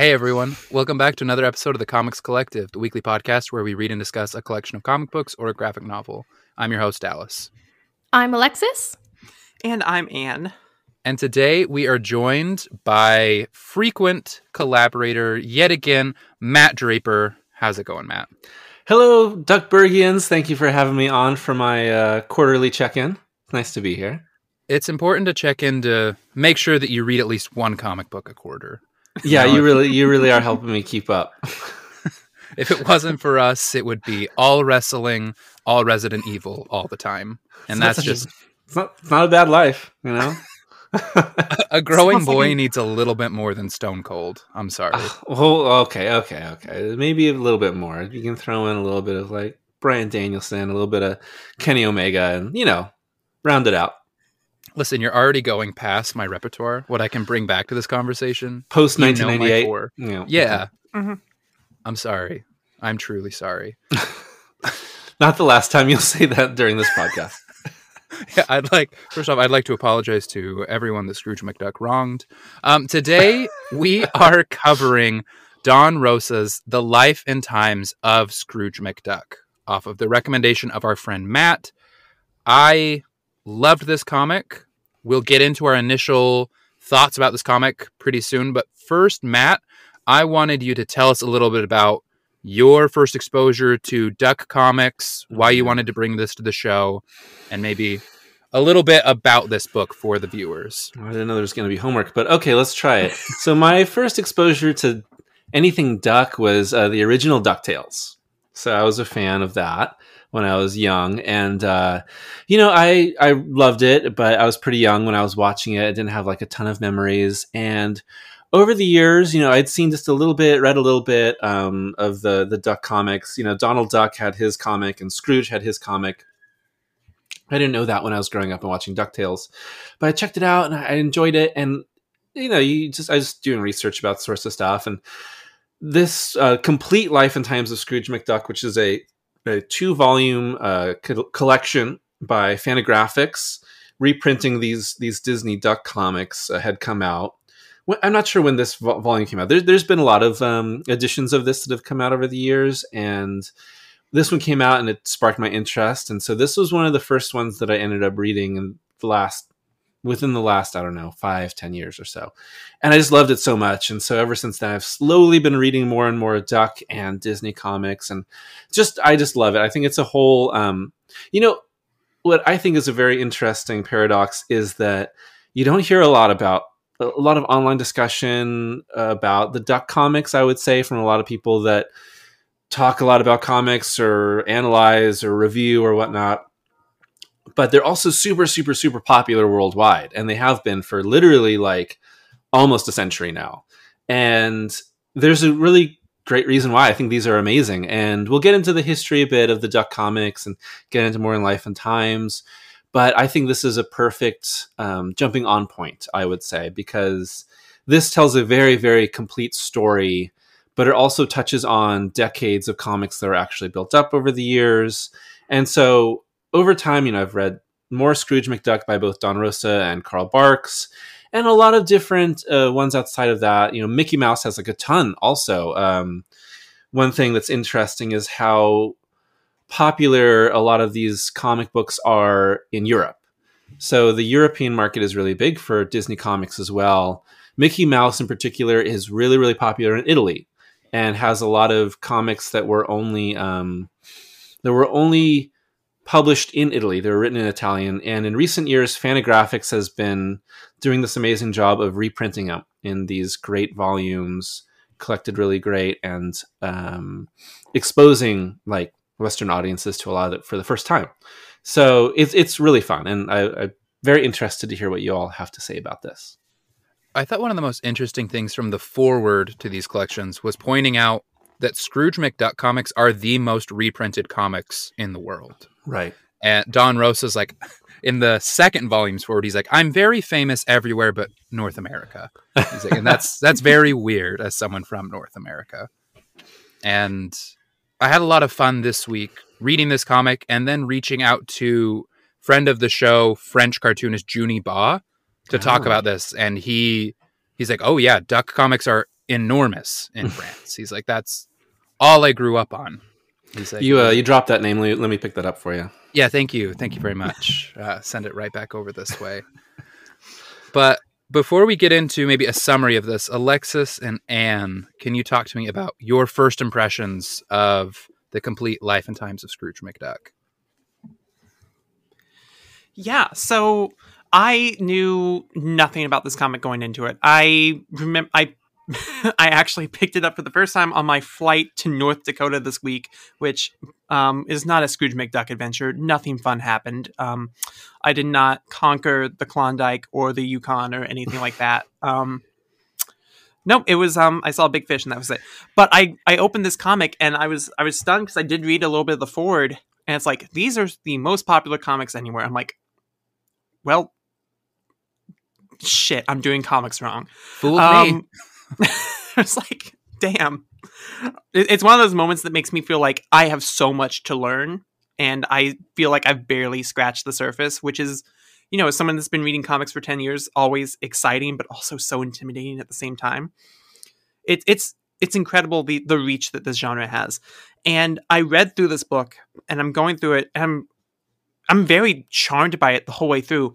Hey everyone, welcome back to another episode of the Comics Collective, the weekly podcast where we read and discuss a collection of comic books or a graphic novel. I'm your host, Dallas. I'm Alexis. And I'm Anne. And today we are joined by frequent collaborator, yet again, Matt Draper. How's it going, Matt? Hello, Duckburgians. Thank you for having me on for my uh, quarterly check in. Nice to be here. It's important to check in to make sure that you read at least one comic book a quarter. Yeah, you really you really are helping me keep up. If it wasn't for us, it would be all wrestling, all Resident Evil, all the time. And that's such a- just It's not it's not a bad life, you know. a growing Sounds like boy a- needs a little bit more than Stone Cold. I'm sorry. oh, okay, okay, okay. Maybe a little bit more. You can throw in a little bit of like Bryan Danielson, a little bit of Kenny Omega, and you know, round it out. Listen, you're already going past my repertoire. What I can bring back to this conversation. Post You know nineteen ninety eight. core. Yeah, Yeah. Mhm. I'm sorry. I'm truly sorry. Not the last time you'll say that during this podcast. Yeah, I'd like first off, I'd like to apologize to everyone that Scrooge McDuck wronged. Um, today we are covering Don Rosa's "The Life and Times of Scrooge McDuck" off of the recommendation of our friend Matt. I loved this comic. We'll get into our initial thoughts about this comic pretty soon, but first, Matt, I wanted you to tell us a little bit about your first exposure to Duck Comics, why you wanted to bring this to the show, and maybe a little bit about this book for the viewers. I didn't know there was going to be homework, but okay, let's try it. so my first exposure to anything duck was uh, the original Ducktales. So I was a fan of that when I was young, and uh, you know, I I loved it, but I was pretty young when I was watching it. I didn't have like a ton of memories, and over the years, you know, I'd seen just a little bit, read a little bit um, of the the Duck comics. You know, Donald Duck had his comic, and Scrooge had his comic. I didn't know that when I was growing up and watching Ducktales, but I checked it out and I enjoyed it. And you know, you just I was doing research about sorts of stuff, and this uh, complete life and times of Scrooge McDuck, which is a, a two volume uh, co- collection by Fantagraphics, reprinting these these Disney Duck comics, uh, had come out. I'm not sure when this vo- volume came out. There, there's been a lot of um, editions of this that have come out over the years, and this one came out and it sparked my interest. And so this was one of the first ones that I ended up reading in the last within the last i don't know five ten years or so. And i just loved it so much. And so ever since then i've slowly been reading more and more duck and disney comics. And just i just love it. I think it's a whole um you know what i think is a very interesting paradox is that you don't hear a lot about a lot of online discussion about the duck comics i would say from a lot of people that talk a lot about comics or analyze or review or whatnot but they're also super super super popular worldwide and they have been for literally like almost a century now. And there's a really great reason why i think these are amazing and we'll get into the history a bit of the duck comics and get into more in life and times but i think this is a perfect um, jumping on point i would say because this tells a very very complete story but it also touches on decades of comics that are actually built up over the years. And so over time, you know, I've read more Scrooge McDuck by both Don Rosa and Carl Barks, and a lot of different uh, ones outside of that. You know, Mickey Mouse has like a ton. Also, um, one thing that's interesting is how popular a lot of these comic books are in Europe. So the European market is really big for Disney comics as well. Mickey Mouse, in particular, is really really popular in Italy, and has a lot of comics that were only um, that were only published in Italy. They were written in Italian, and in recent years, Fantagraphics has been doing this amazing job of reprinting them in these great volumes, collected really great, and um, exposing like Western audiences to a lot of it for the first time. So it's it's really fun, and I, I'm very interested to hear what you all have to say about this. I thought one of the most interesting things from the foreword to these collections was pointing out that Scrooge McDuck comics are the most reprinted comics in the world. Right. And Don Rosa's like in the second volume's foreword, he's like, I'm very famous everywhere but North America. He's like, and that's that's very weird as someone from North America. And I had a lot of fun this week reading this comic and then reaching out to friend of the show, French cartoonist Juni Ba, to talk Oh. about this. And he he's like, "Oh yeah, duck comics are enormous in France." He's like, "That's all I grew up on." He's like, You uh, you dropped that name. Let me, let me pick that up for you. Yeah, thank you. Thank you very much. Uh, send it right back over this way. But before we get into maybe a summary of this, Alexis and Anne, can you talk to me about your first impressions of the complete life and times of Scrooge McDuck? Yeah, so I knew nothing about this comic going into it. I remember I I actually picked it up for the first time on my flight to North Dakota this week, which um, is not a Scrooge McDuck adventure. Nothing fun happened. Um, I did not conquer the Klondike or the Yukon or anything like that. Um, no, it was um, I saw a big fish and that was it. But I I opened this comic and I was I was stunned because I did read a little bit of the foreword and it's like these are the most popular comics anywhere. I'm like, well, shit, I'm doing comics wrong. Fooled me. It's like, damn. It's one of those moments that makes me feel like I have so much to learn, and I feel like I've barely scratched the surface, which is, you know, as someone that's been reading comics for 10 years, always exciting, but also so intimidating at the same time. It, it's it's incredible the the reach that this genre has. And I read through this book and I'm going through it and I'm I'm very charmed by it the whole way through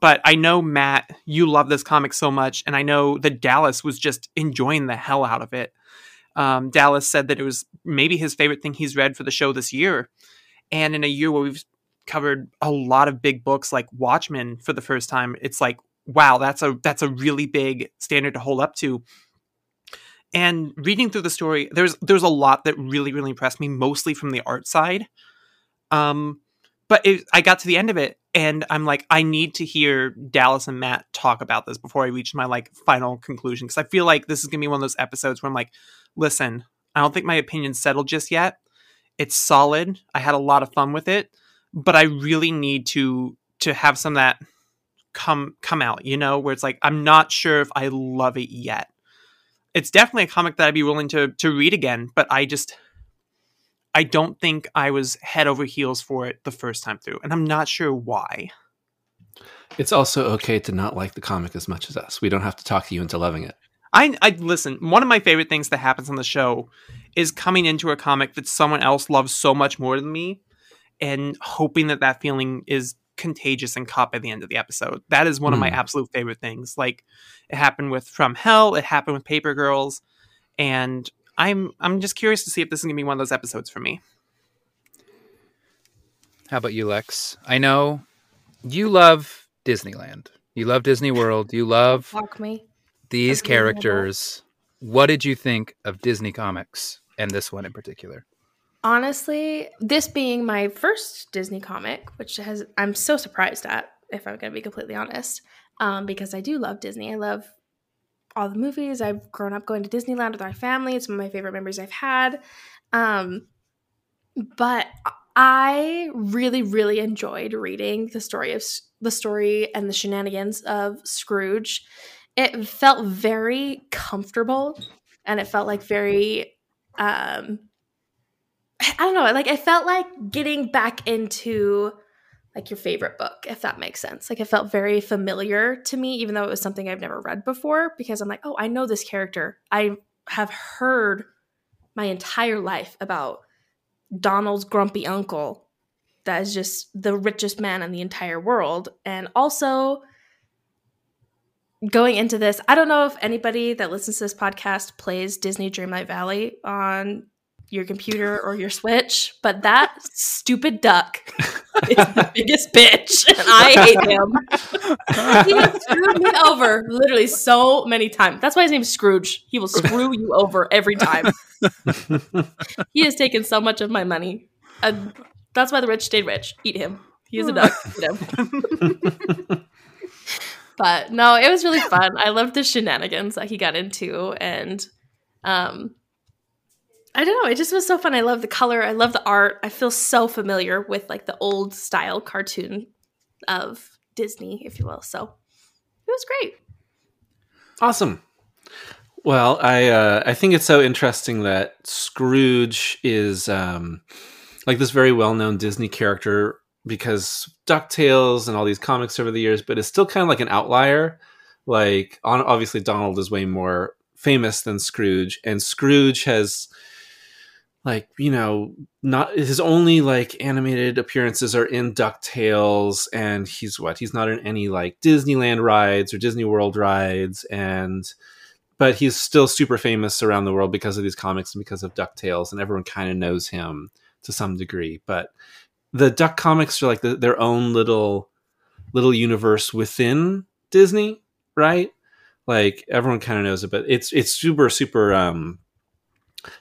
but I know Matt, you love this comic so much, and I know that Dallas was just enjoying the hell out of it. Um, Dallas said that it was maybe his favorite thing he's read for the show this year, and in a year where we've covered a lot of big books like Watchmen for the first time, it's like wow, that's a that's a really big standard to hold up to. And reading through the story, there's there's a lot that really really impressed me, mostly from the art side. Um, but it, I got to the end of it and I'm like, I need to hear Dallas and Matt talk about this before I reach my like final conclusion because I feel like this is gonna be one of those episodes where I'm like, listen, I don't think my opinion's settled just yet. It's solid. I had a lot of fun with it, but I really need to to have some of that come come out, you know, where it's like I'm not sure if I love it yet. It's definitely a comic that I'd be willing to to read again, but I just I don't think I was head over heels for it the first time through, and I'm not sure why. It's also okay to not like the comic as much as us. We don't have to talk you into loving it. I, I listen. One of my favorite things that happens on the show is coming into a comic that someone else loves so much more than me, and hoping that that feeling is contagious and caught by the end of the episode. That is one of my Hmm. absolute favorite things. Like it happened with From Hell, it happened with Paper Girls, and I'm I'm just curious to see if this is gonna be one of those episodes for me. How about you, Lex? I know you love Disneyland. You love Disney World. You love Fuck me. these That's reasonable. characters. What did you think of Disney comics and this one in particular? Honestly, this being my first Disney comic, which has I'm so surprised at, if I'm going to be completely honest, um, because I do love Disney. I love all the movies. I've grown up going to Disneyland with my family. It's one of my favorite memories I've had. Um, but I really, really enjoyed reading the story of the story and the shenanigans of Scrooge. It felt very comfortable, and it felt like very um I don't know, like it felt like getting back into like your favorite book, if that makes sense. Like it felt very familiar to me, even though it was something I've never read before, because I'm like, oh, I know this character. I have heard my entire life about Donald's grumpy uncle that is just the richest man in the entire world. And also going into this, I don't know if anybody that listens to this podcast plays Disney Dreamlight Valley on your computer or your Switch, but that stupid duck is the biggest bitch, and I hate him. he has screwed me over literally so many times. That's why his name's Scrooge. He will screw you over every time. he has taken so much of my money. And that's why the rich stayed rich. Eat him. He is a duck. Eat him. but no, it was really fun. I loved the shenanigans that he got into, and um, I don't know. It just was so fun. I love the color. I love the art. I feel so familiar with like the old style cartoon of Disney, if you will. So it was great. Awesome. Well, I uh, I think it's so interesting that Scrooge is um, like this very well known Disney character because Ducktales and all these comics over the years, but it's still kind of like an outlier like on, obviously Donald is way more famous than Scrooge, and Scrooge has like you know not his only like animated appearances are in ducktales and he's what? He's not in any like disneyland rides or disney world rides and but he's still super famous around the world because of these comics and because of ducktales and everyone kind of knows him to some degree. But the duck comics are like the, their own little little universe within disney right? Like everyone kind of knows it but it's it's super super um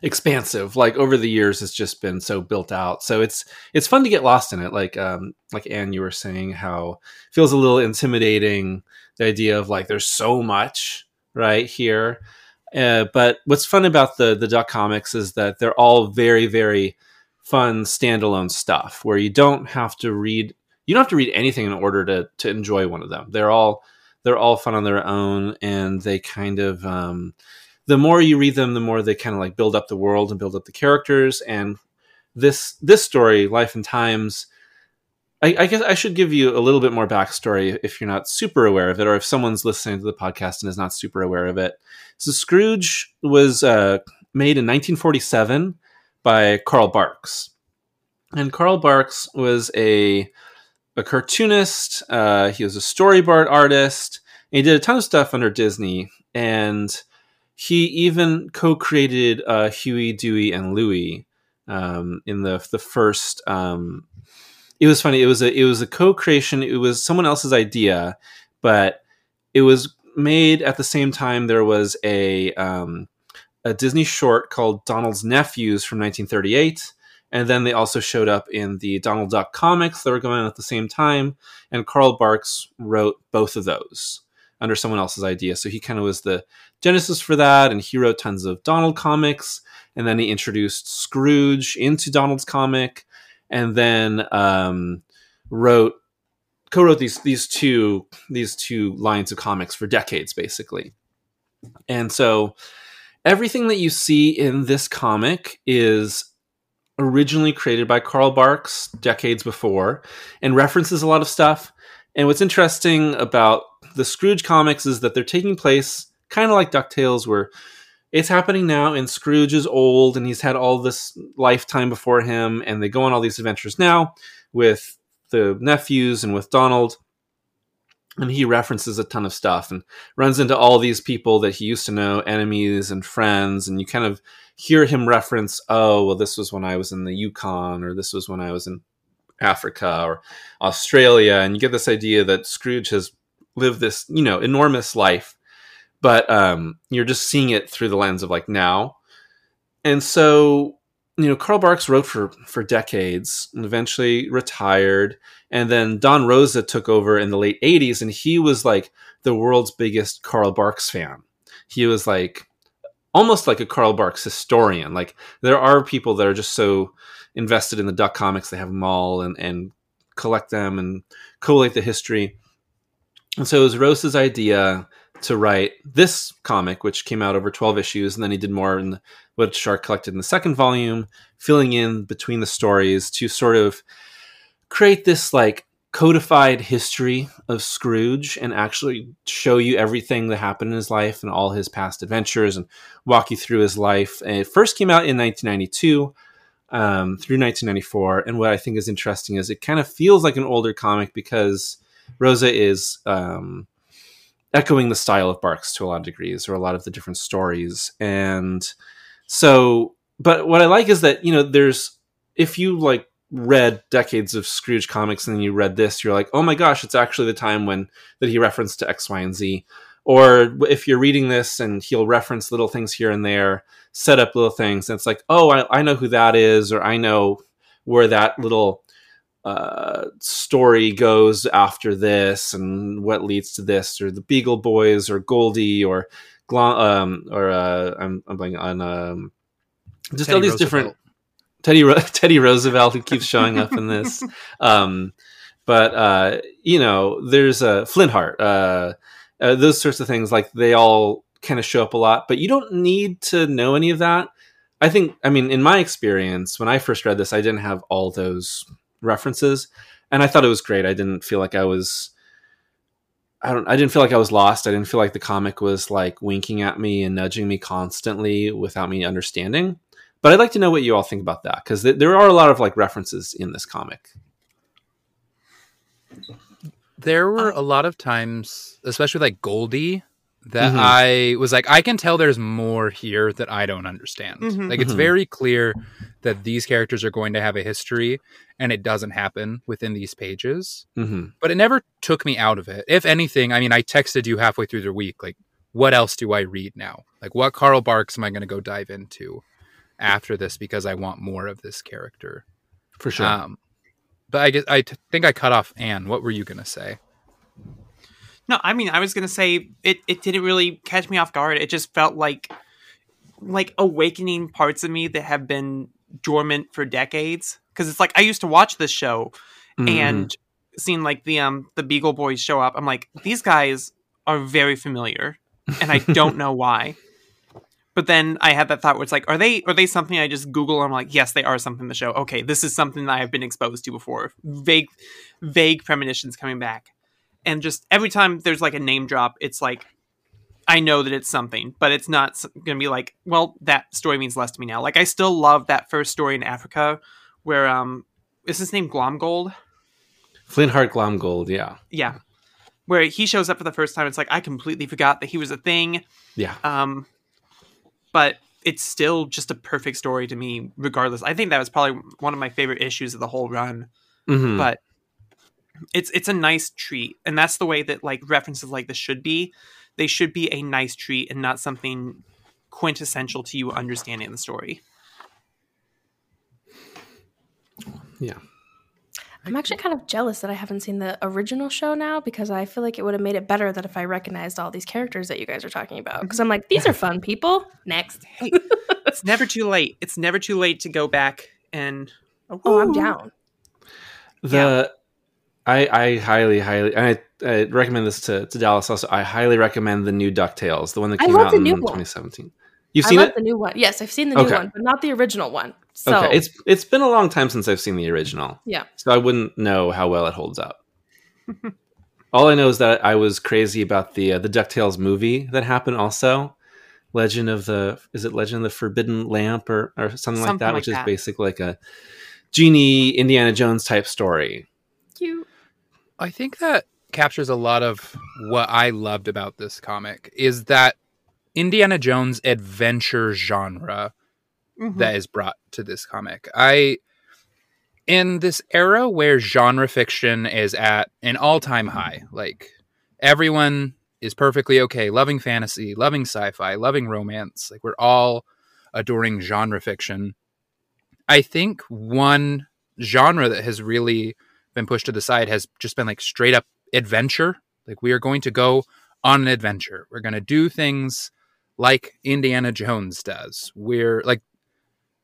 expansive. Like over the years it's just been so built out. So it's it's fun to get lost in it. Like um like anne you were saying how feels a little intimidating the idea of like there's so much right here. Uh, but what's fun about the the duck comics is that they're all very very fun standalone stuff where you don't have to read you don't have to read anything in order to to enjoy one of them. They're all they're all fun on their own and they kind of um the more you read them, the more they kind of like build up the world and build up the characters. And this this story, Life and Times, I, I, guess I should give you a little bit more backstory if you're not super aware of it, or if someone's listening to the podcast and is not super aware of it. So Scrooge was uh, made in 1947 by Carl Barks, and Carl Barks was a a cartoonist. Uh, he was a storyboard artist. he did a ton of stuff under Disney, and he even co-created uh, Huey, Dewey, and Louie um, in the the first. Um, it was funny. It was a it was a co-creation. It was someone else's idea, but it was made at the same time. There was a um, a Disney short called Donald's Nephews from 1938. And then they also showed up in the Donald Duck comics that were going on at the same time. And Carl Barks wrote both of those under someone else's idea. So he kind of was the genesis for that, and he wrote tons of Donald comics, and then he introduced Scrooge into Donald's comic, and then um, wrote co-wrote these these two these two lines of comics for decades, basically. And so everything that you see in this comic is originally created by Carl Barks decades before and references a lot of stuff. And what's interesting about the Scrooge comics is that they're taking place kind of like DuckTales, where it's happening now, and Scrooge is old and he's had all this lifetime before him, and they go on all these adventures now with the nephews and with Donald. And he references a ton of stuff and runs into all these people that he used to know, enemies and friends. And you kind of hear him reference, oh, well, this was when I was in the Yukon, or this was when I was in Africa or Australia. And you get this idea that Scrooge has live this you know enormous life but um, you're just seeing it through the lens of like now. And so you know carl barks wrote for for decades and eventually retired. And then don rosa took over in the late 80s and he was like the world's biggest carl barks fan. He was like almost like a carl barks historian. Like there are people that are just so invested in the duck comics. They have them all and and collect them and collate the history and so it was Rosa's idea to write this comic, which came out over 12 issues, and then he did more in what Shark collected in the second volume, filling in between the stories to sort of create this like codified history of Scrooge and actually show you everything that happened in his life and all his past adventures and walk you through his life. And it first came out in 1992 um, through 1994. And what I think is interesting is it kind of feels like an older comic because Rosa is um, echoing the style of Barks to a lot of degrees, or a lot of the different stories. And so, but what I like is that you know, there's if you like read decades of Scrooge comics and then you read this, you're like, oh my gosh, it's actually the time when that he referenced to X, Y, and Z. Or if you're reading this and he'll reference little things here and there, set up little things, and it's like, oh, I, I know who that is, or I know where that little uh, story goes after this and what leads to this, or the Beagle Boys, or Goldie, or um, or uh, I'm I'm blanking on um, just Teddy all these Roosevelt. different Teddy Ro- Teddy Roosevelt who keeps showing up in this. Um, but uh, you know, there's a uh, Flintheart, uh, uh, those sorts of things. Like they all kind of show up a lot, but you don't need to know any of that. I think, I mean, in my experience, when I first read this, I didn't have all those references, and I thought it was great. I didn't feel like I was. I don't I didn't feel like I was lost. I didn't feel like the comic was like winking at me and nudging me constantly without me understanding. But I'd like to know what you all think about that because th- there are a lot of like references in this comic. There were uh, a lot of times, especially like Goldie, that mm-hmm. I was like, I can tell there's more here that I don't understand. Mm-hmm. Like it's mm-hmm. very clear that these characters are going to have a history, and it doesn't happen within these pages. Mm-hmm. But it never took me out of it. If anything, I mean, I texted you halfway through the week, like, what else do I read now? Like, what Carl Barks am I going to go dive into after this because I want more of this character? For sure. Um, but I guess I t- think I cut off Anne. What were you going to say? No, I mean, I was gonna say it. It didn't really catch me off guard. It just felt like, like awakening parts of me that have been dormant for decades. Because it's like I used to watch this show, mm. and seeing like the um the Beagle Boys show up, I'm like, these guys are very familiar, and I don't know why. But then I had that thought where it's like, are they are they something I just Google? I'm like, yes, they are something the show. Okay, this is something that I have been exposed to before. Vague, vague premonitions coming back and just every time there's like a name drop, it's like I know that it's something, but it's not going to be like, well, that story means less to me now. Like I still love that first story in Africa where um is his name Glomgold? Flintheart Glomgold, yeah. Yeah. Where he shows up for the first time, it's like I completely forgot that he was a thing. Yeah. Um but it's still just a perfect story to me regardless. I think that was probably one of my favorite issues of the whole run. Mm-hmm. But it's it's a nice treat and that's the way that like references like this should be. They should be a nice treat and not something quintessential to you understanding the story. Yeah. I'm actually kind of jealous that i haven't seen the original show now because i feel like it would have made it better that if i recognized all these characters that you guys are talking about. Mm-hmm. Because i'm like these are fun people. Next. Hey, it's never too late. It's never too late to go back and oh i'm down. The yeah I, I highly, highly, I, I recommend this to, to Dallas also. I highly recommend the new DuckTales, the one that came out in 2017. You've seen it? the new one. Yes, I've seen the new one, but not the original one. So. Okay, it's it's been a long time since I've seen the original. Yeah. So I wouldn't know how well it holds up. All I know is that I was crazy about the uh, the DuckTales movie that happened also. Legend of the is it Legend of the Forbidden Lamp or, or something, something like that, like which that. is basically like a genie Indiana Jones type story. Cute. I think that captures a lot of what I loved about this comic is that Indiana Jones adventure genre mm-hmm. that is brought to this comic. I in this era where genre fiction is at an all-time high, like everyone is perfectly okay loving fantasy, loving sci-fi, loving romance, like we're all adoring genre fiction. I think one genre that has really been pushed to the side has just been like straight up adventure. Like we are going to go on an adventure. We're going to do things like Indiana Jones does. We're like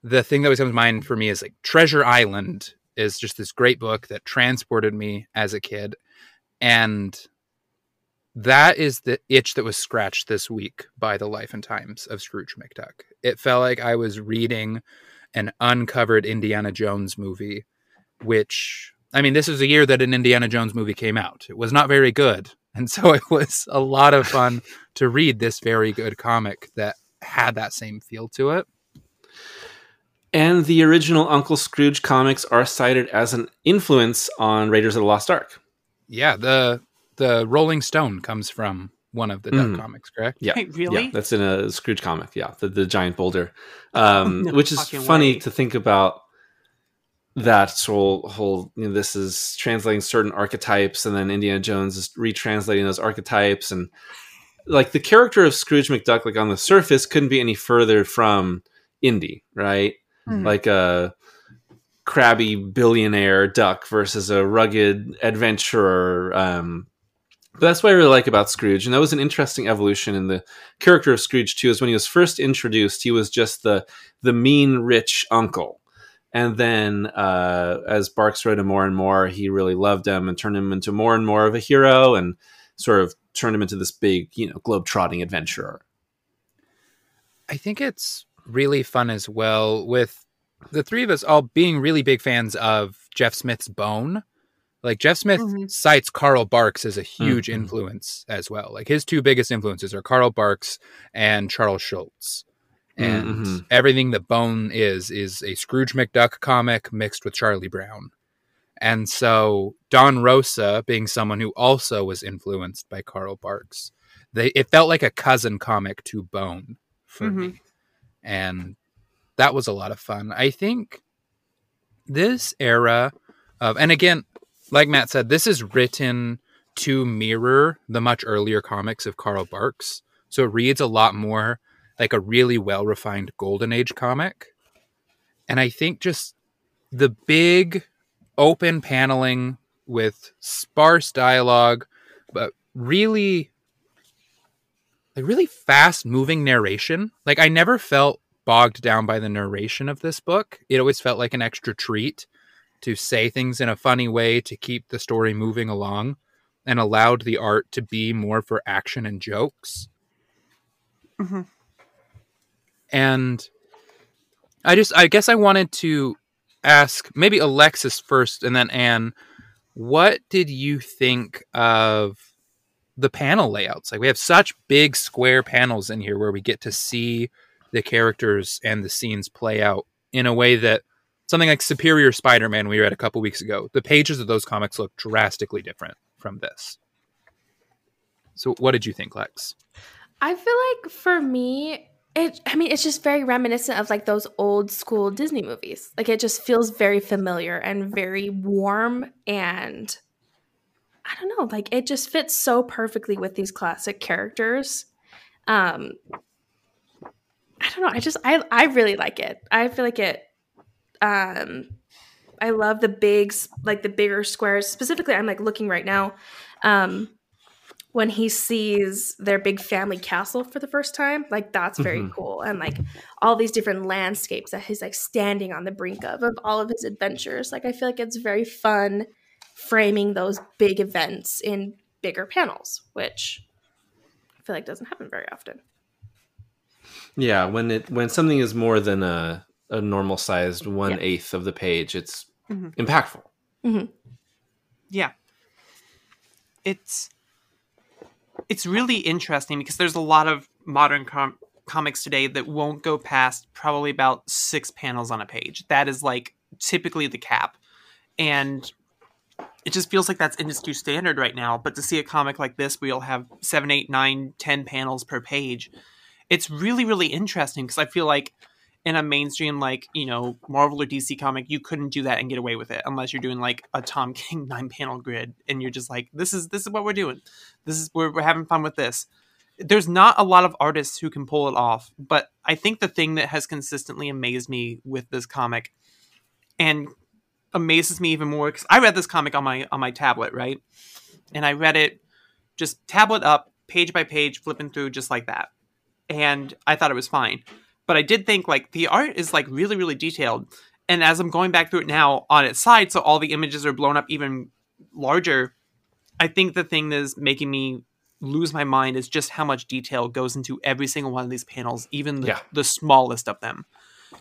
the thing that always comes to mind for me is like Treasure Island is just this great book that transported me as a kid. And that is the itch that was scratched this week by the life and times of Scrooge McDuck. It felt like I was reading an uncovered Indiana Jones movie, which I mean, this is a year that an Indiana Jones movie came out. It was not very good. And so it was a lot of fun to read this very good comic that had that same feel to it. And the original Uncle Scrooge comics are cited as an influence on Raiders of the Lost Ark. Yeah, the the Rolling Stone comes from one of the Duck mm. comics, correct? Yeah, Wait, really? Yeah, that's in a Scrooge comic. Yeah, the, the giant boulder, um, no which is funny way. to think about that whole whole you know, this is translating certain archetypes and then indiana jones is retranslating those archetypes and like the character of scrooge mcduck like on the surface couldn't be any further from indy right mm-hmm. like a crabby billionaire duck versus a rugged adventurer um, but that's what I really like about Scrooge, and that was an interesting evolution in the character of Scrooge too. Is when he was first introduced, he was just the the mean rich uncle, and then, uh, as Barks wrote him more and more, he really loved him and turned him into more and more of a hero and sort of turned him into this big, you know, globe-trotting adventurer. I think it's really fun as well with the three of us all being really big fans of Jeff Smith's Bone. Like Jeff Smith Mhm. cites Carl Barks as a huge Mhm. influence as well. Like his two biggest influences are Carl Barks and Charles Schulz. And Mhm. everything that Bone is is a Scrooge McDuck comic mixed with Charlie Brown. And so Don Rosa, being someone who also was influenced by Carl Barks, they it felt like a cousin comic to Bone for Mhm. me. And that was a lot of fun. I think this era of and again, like Matt said, this is written to mirror the much earlier comics of Carl Barks. So it reads a lot more like a really well refined golden age comic. And I think just the big open paneling with sparse dialogue, but really like really fast moving narration. Like I never felt bogged down by the narration of this book. It always felt like an extra treat to say things in a funny way to keep the story moving along and allowed the art to be more for action and jokes. Mhm. And I just I guess I wanted to ask maybe Alexis first and then Anne, what did you think of the panel layouts? Like we have such big square panels in here where we get to see the characters and the scenes play out in a way that something like Superior Spider-Man we read a couple weeks ago. The pages of those comics look drastically different from this. So what did you think, Lex? I feel like for me, it I mean, it's just very reminiscent of like those old school Disney movies. Like it just feels very familiar and very warm and I don't know, like it just fits so perfectly with these classic characters. Um I don't know, I just I I really like it. I feel like it um I love the big like the bigger squares. Specifically, I'm like looking right now. Um when he sees their big family castle for the first time like that's very Mhm. cool and like all these different landscapes that he's like standing on the brink of of all of his adventures like i feel like it's very fun framing those big events in bigger panels which i feel like doesn't happen very often Yeah, when it when something is more than a a normal sized one eighth of the page, it's mm-hmm. impactful. Yeah. It's it's really interesting because there's a lot of modern com- comics today that won't go past probably about 6 panels on a page. That is like typically the cap. And it just feels like that's industry standard right now, but to see a comic like this you'll have seven, eight, nine, ten panels per page, it's really really interesting because I feel like in a mainstream like you know Marvel or DC comic, you couldn't do that and get away with it unless you're doing like a Tom King nine panel grid, and you're just like, this is this is what we're doing. This is we're, we're having fun with this. There's not a lot of artists who can pull it off, but I think the thing that has consistently amazed me with this comic, and amazes me even more because I read this comic on my on my tablet, right, and I read it just tablet up, page by page, flipping through just like that, and I thought it was fine but I did think like the art is like really really detailed. And as I'm going back through it now on its side, so all the images are blown up even larger. I think the thing that is making me lose my mind is just how much detail goes into every single one of these panels, even the, Yeah. the smallest of them.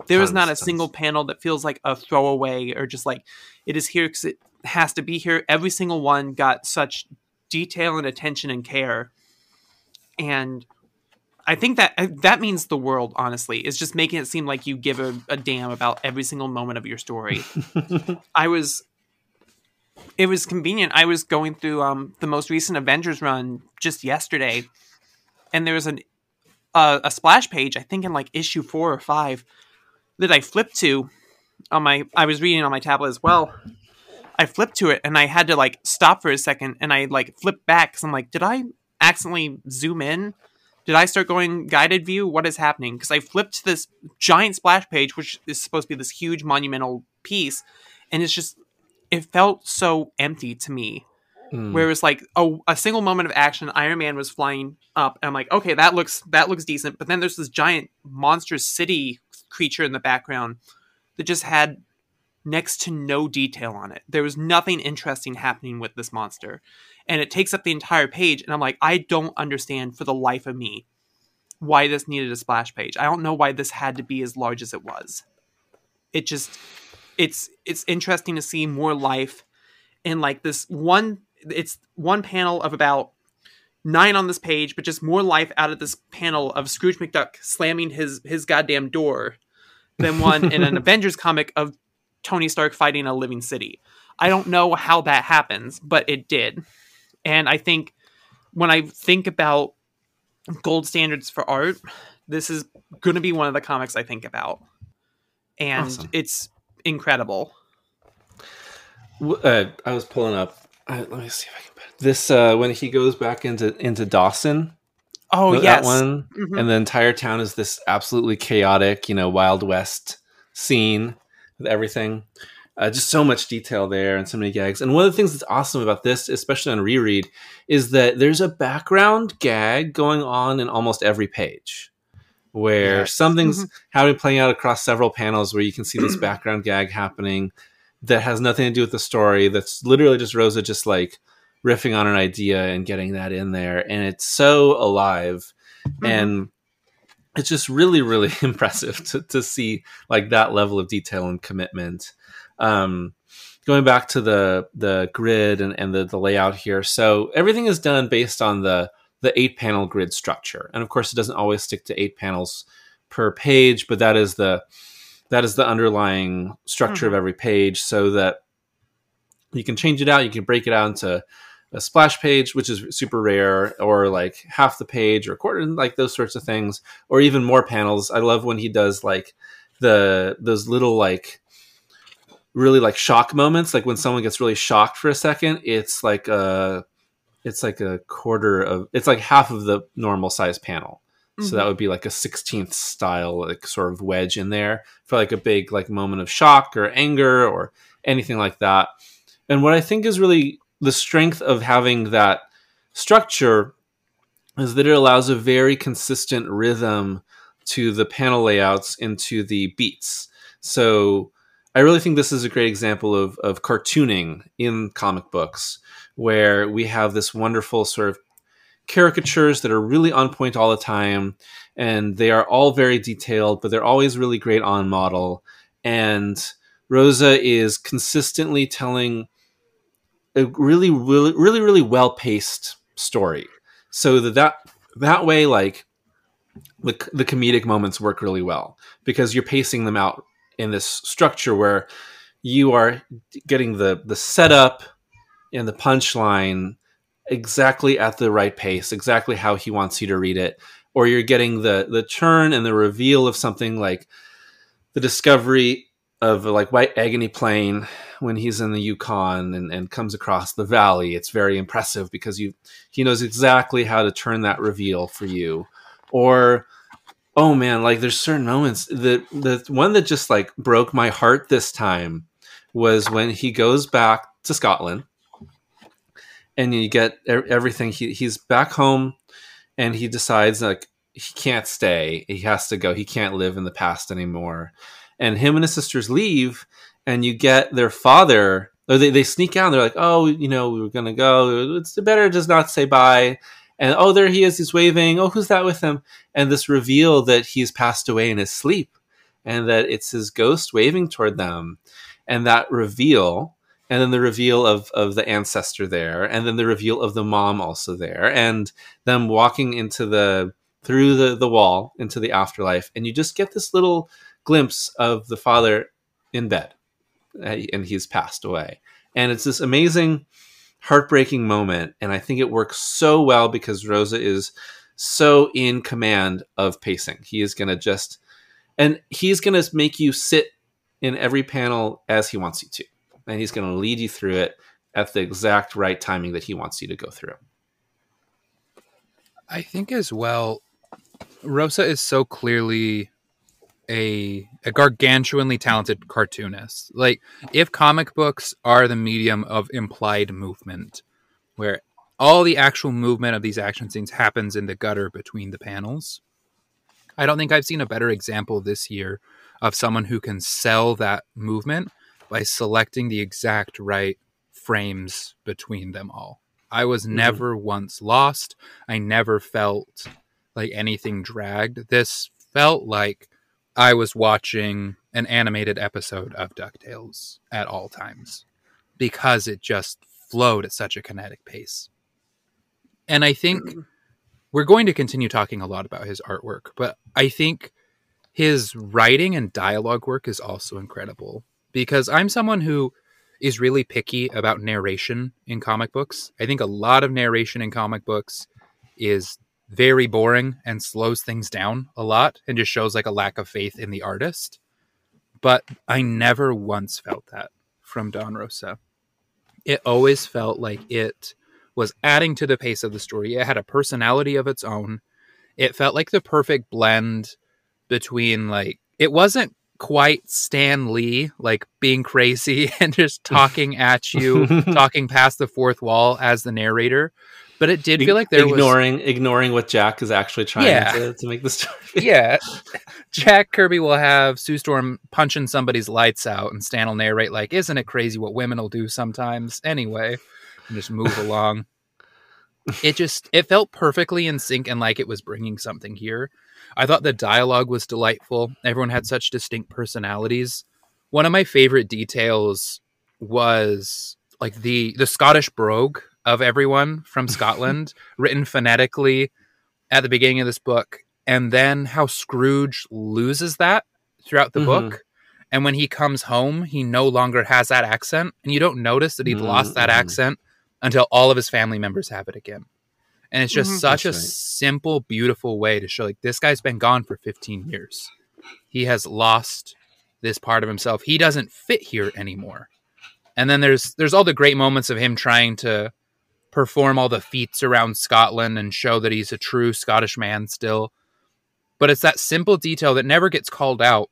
There is Tons, not a tons. single panel that feels like a throwaway or just like it is here because it has to be here. Every single one got such detail and attention and care. And I think that uh, that means the world, honestly, is just making it seem like you give a, a damn about every single moment of your story. I was, it was convenient. I was going through um, the most recent Avengers run just yesterday, and there was an uh, a splash page, I think in like issue four or five, that I flipped to on my. I was reading on my tablet as well. I flipped to it and I had to like stop for a second and I like flipped back because I'm like, did I accidentally zoom in? Did I start going guided view? What is happening? Because I flipped to this giant splash page, which is supposed to be this huge monumental piece, and it's just it felt so empty to me. Mm. Where it was like a, a single moment of action, Iron Man was flying up, and I'm like, okay, that looks that looks decent. But then there's this giant monstrous city creature in the background that just had next to no detail on it. There was nothing interesting happening with this monster. And it takes up the entire page, and I'm like, I don't understand for the life of me why this needed a splash page. I don't know why this had to be as large as it was. It just it's it's interesting to see more life in like this one it's one panel of about nine on this page, but just more life out of this panel of Scrooge McDuck slamming his his goddamn door than one in an Avengers comic of Tony Stark fighting a living city. I don't know how that happens, but it did. And I think when I think about gold standards for art, this is going to be one of the comics I think about. And Awesome. it's incredible. Uh, I was pulling up. Uh, let me see if I can. put- This uh, when he goes back into into Dawson. Oh, that yes. one, Mhm. and the entire town is this absolutely chaotic, you know, Wild West scene with everything. Uh, just so much detail there and so many gags. And one of the things that's awesome about this, especially on reread, is that there's a background gag going on in almost every page where Yes. something's Mm-hmm. having playing out across several panels where you can see this background gag happening that has nothing to do with the story. That's literally just Rosa just like riffing on an idea and getting that in there. And it's so alive Mm-hmm. and it's just really really impressive to, to see like that level of detail and commitment um going back to the the grid and, and the, the layout here. So everything is done based on the the eight panel grid structure. And of course it doesn't always stick to eight panels per page but that is the that is the underlying structure of every page so that you can change it out. You can break it out into a splash page, which is super rare, or like half the page or quarter, like those sorts of things, or even more panels. I love when he does like the those little like really like shock moments, like when someone gets really shocked for a second. It's like a it's like a quarter of it's like half of the normal size panel. So that mm-hmm. would be like a 16th style, like sort of wedge in there for like a big like moment of shock or anger or anything like that. And what I think is really the strength of having that structure is that it allows a very consistent rhythm to the panel layouts into the beats. So I really think this is a great example of, of cartooning in comic books, where we have this wonderful sort of caricatures that are really on point all the time, and they are all very detailed, but they're always really great on model. And Rosa is consistently telling a really, really, really, really well paced story, so that that that way, like the the comedic moments work really well because you're pacing them out in this structure where you are getting the the setup and the punchline exactly at the right pace, exactly how he wants you to read it, or you're getting the the turn and the reveal of something like the discovery of like white agony plane when he's in the Yukon and, and comes across the valley. It's very impressive because you he knows exactly how to turn that reveal for you. Or oh man, like there's certain moments that the one that just like broke my heart this time was when he goes back to Scotland and you get everything. He, he's back home and he decides like he can't stay. He has to go. He can't live in the past anymore. And him and his sisters leave and you get their father or they, they sneak out they're like oh you know we were gonna go. It's better just not say bye and oh there he is he's waving. Oh who's that with him? And this reveal that he's passed away in his sleep and that it's his ghost waving toward them. And that reveal and then the reveal of of the ancestor there and then the reveal of the mom also there and them walking into the through the the wall into the afterlife. And you just get this little glimpse of the father in bed uh, and he's passed away. And it's this amazing heartbreaking moment and i think it works so well because rosa is so in command of pacing. He is going to just and he's going to make you sit in every panel as he wants you to and he's going to lead you through it at the exact right timing that he wants you to go through. I think as well, Rosa is so clearly a a gargantuanly talented cartoonist. Like if comic books are the medium of implied movement, where all the actual movement of these action scenes happens in the gutter between the panels. I don't think I've seen a better example this year of someone who can sell that movement by selecting the exact right frames between them all. I was mm-hmm. never once lost. I never felt like anything dragged. This felt like I was watching an animated episode of DuckTales at all times because it just flowed at such a kinetic pace. And I think mm-hmm. we're going to continue talking a lot about his artwork, but I think his writing and dialogue work is also incredible because I'm someone who is really picky about narration in comic books. I think a lot of narration in comic books is very boring and slows things down a lot and just shows like a lack of faith in the artist. But I never once felt that from Don Rosa. It always felt like it was adding to the pace of the story. It had a personality of its own. It felt like the perfect blend between like it wasn't quite Stan Lee, like being crazy and just talking at you, talking past the fourth wall as the narrator. But it did feel like there ignoring was ignoring what Jack is actually trying Yeah. to, to make the story. yeah. Jack Kirby will have Sue Storm punching somebody's lights out, and Stan will narrate like, "Isn't it crazy what women will do sometimes?" Anyway, and just move along. It just it felt perfectly in sync and like it was bringing something here. I thought the dialogue was delightful. Everyone had such distinct personalities. One of my favorite details was like the the Scottish brogue of everyone from Scotland, written phonetically at the beginning of this book, and then how Scrooge loses that throughout the Mhm. book. And when he comes home, he no longer has that accent, and you don't notice that he'd lost that Mhm. accent until all of his family members have it again. And it's just Mhm. such a right. simple, beautiful way to show like this guy's been gone for 15 years. He has lost this part of himself. He doesn't fit here anymore. And then there's there's all the great moments of him trying to perform all the feats around Scotland and show that he's a true Scottish man still. But it's that simple detail that never gets called out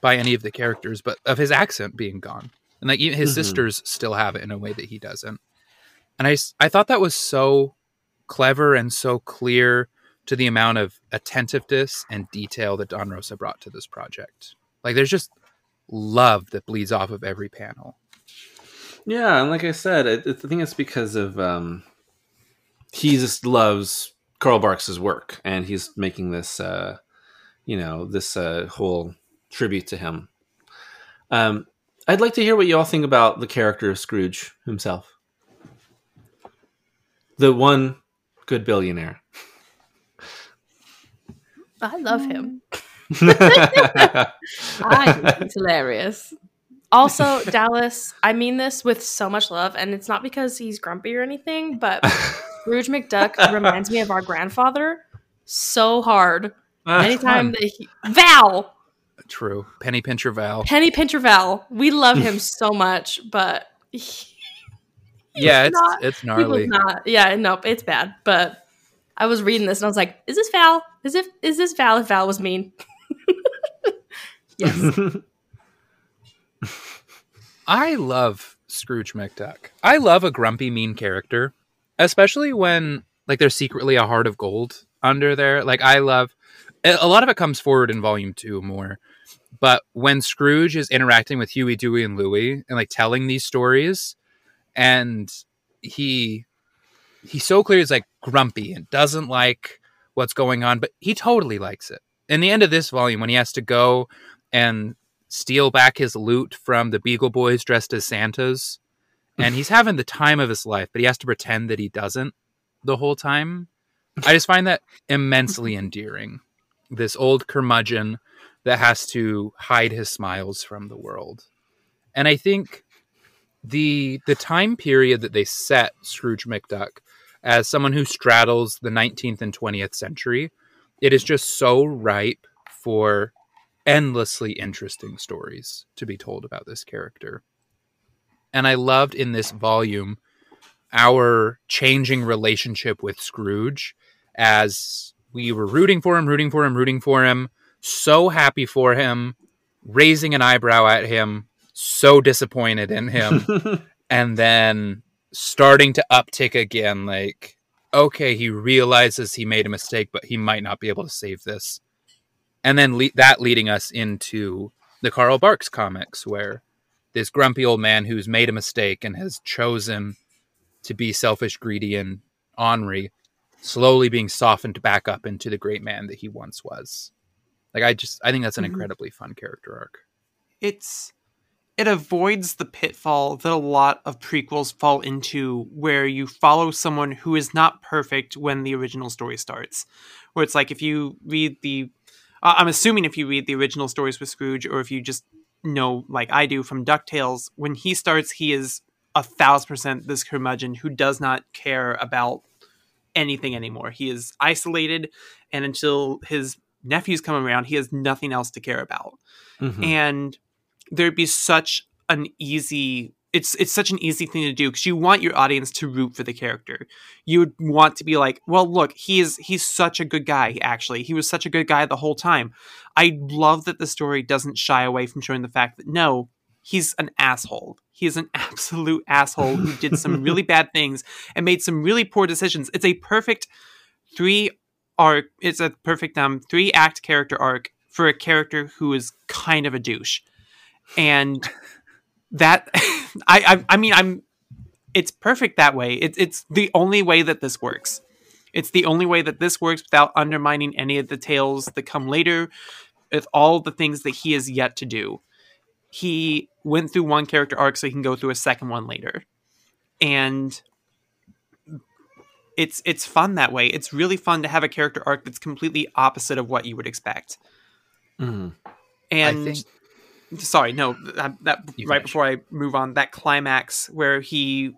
by any of the characters, but of his accent being gone. And like even his Mhm. sisters still have it in a way that he doesn't. And I, I thought that was so clever and so clear to the amount of attentiveness and detail that Don Rosa brought to this project. Like there's just love that bleeds off of every panel. Yeah, and like I said, I, I think it's because of um, he just loves Carl Barks's work, and he's making this, uh, you know, this uh, whole tribute to him. Um, I'd like to hear what you all think about the character of Scrooge himself, the one good billionaire. I love him. I think he's hilarious. Also, Dallas, I mean this with so much love, and it's not because he's grumpy or anything, but Scrooge McDuck reminds me of our grandfather so hard. Ah, Anytime that he Val, True. Penny Pincher Val. Penny Pincher Val, we love him so much, but he, Yeah, it's not- it's gnarly. not. Yeah, nope, it's bad. But I was reading this and I was like, "Is this Val? Is it? Is this Val? If Val was mean?" yes. I love Scrooge McDuck. I love a grumpy, mean character, especially when like there's secretly a heart of gold under there. Like I love a lot of it comes forward in volume two more. But when Scrooge is interacting with Huey, Dewey, and Louie and like telling these stories, and he he's so clear he's like grumpy and doesn't like what's going on, but he totally likes it. In the end of this volume, when he has to go and steal back his loot from the Beagle Boys dressed as Santas. And he's having the time of his life, but he has to pretend that he doesn't the whole time. I just find that immensely endearing. This old curmudgeon that has to hide his smiles from the world. And I think the the time period that they set Scrooge McDuck as someone who straddles the 19th and 20th century, it is just so ripe for endlessly interesting stories to be told about this character. And I loved in this volume our changing relationship with Scrooge as we were rooting for him, rooting for him, rooting for him, so happy for him, raising an eyebrow at him, so disappointed in him, and then starting to uptick again like okay, he realizes he made a mistake, but he might not be able to save this and then le- that leading us into the Carl Barks comics, where this grumpy old man who's made a mistake and has chosen to be selfish, greedy, and ornery, slowly being softened back up into the great man that he once was. Like I just, I think that's an Mhm. incredibly fun character arc. it's it avoids the pitfall that a lot of prequels fall into where you follow someone who is not perfect when the original story starts where it's like if you read the uh, i'm assuming if you read the original stories with scrooge or if you just know like i do from ducktales when he starts he is a thousand percent this curmudgeon who does not care about anything anymore he is isolated and until his nephews come around he has nothing else to care about Mhm. and there'd be such an easy it's it's such an easy thing to do because you want your audience to root for the character. You would want to be like well look he is he's such a good guy actually. He was such a good guy the whole time. I love that the story doesn't shy away from showing the fact that no he's an asshole. He is an absolute asshole who did some really bad things and made some really poor decisions. It's a perfect three arc it's a perfect um three act character arc for a character who is kind of a douche. And that I, I I mean I'm it's perfect that way. It's it's the only way that this works. It's the only way that this works without undermining any of the tales that come later, with all the things that he has yet to do. He went through one character arc so he can go through a second one later. And it's it's fun that way. It's really fun to have a character arc that's completely opposite of what you would expect. Mhm. And think- sorry, no, that, that right before I move on, that climax where he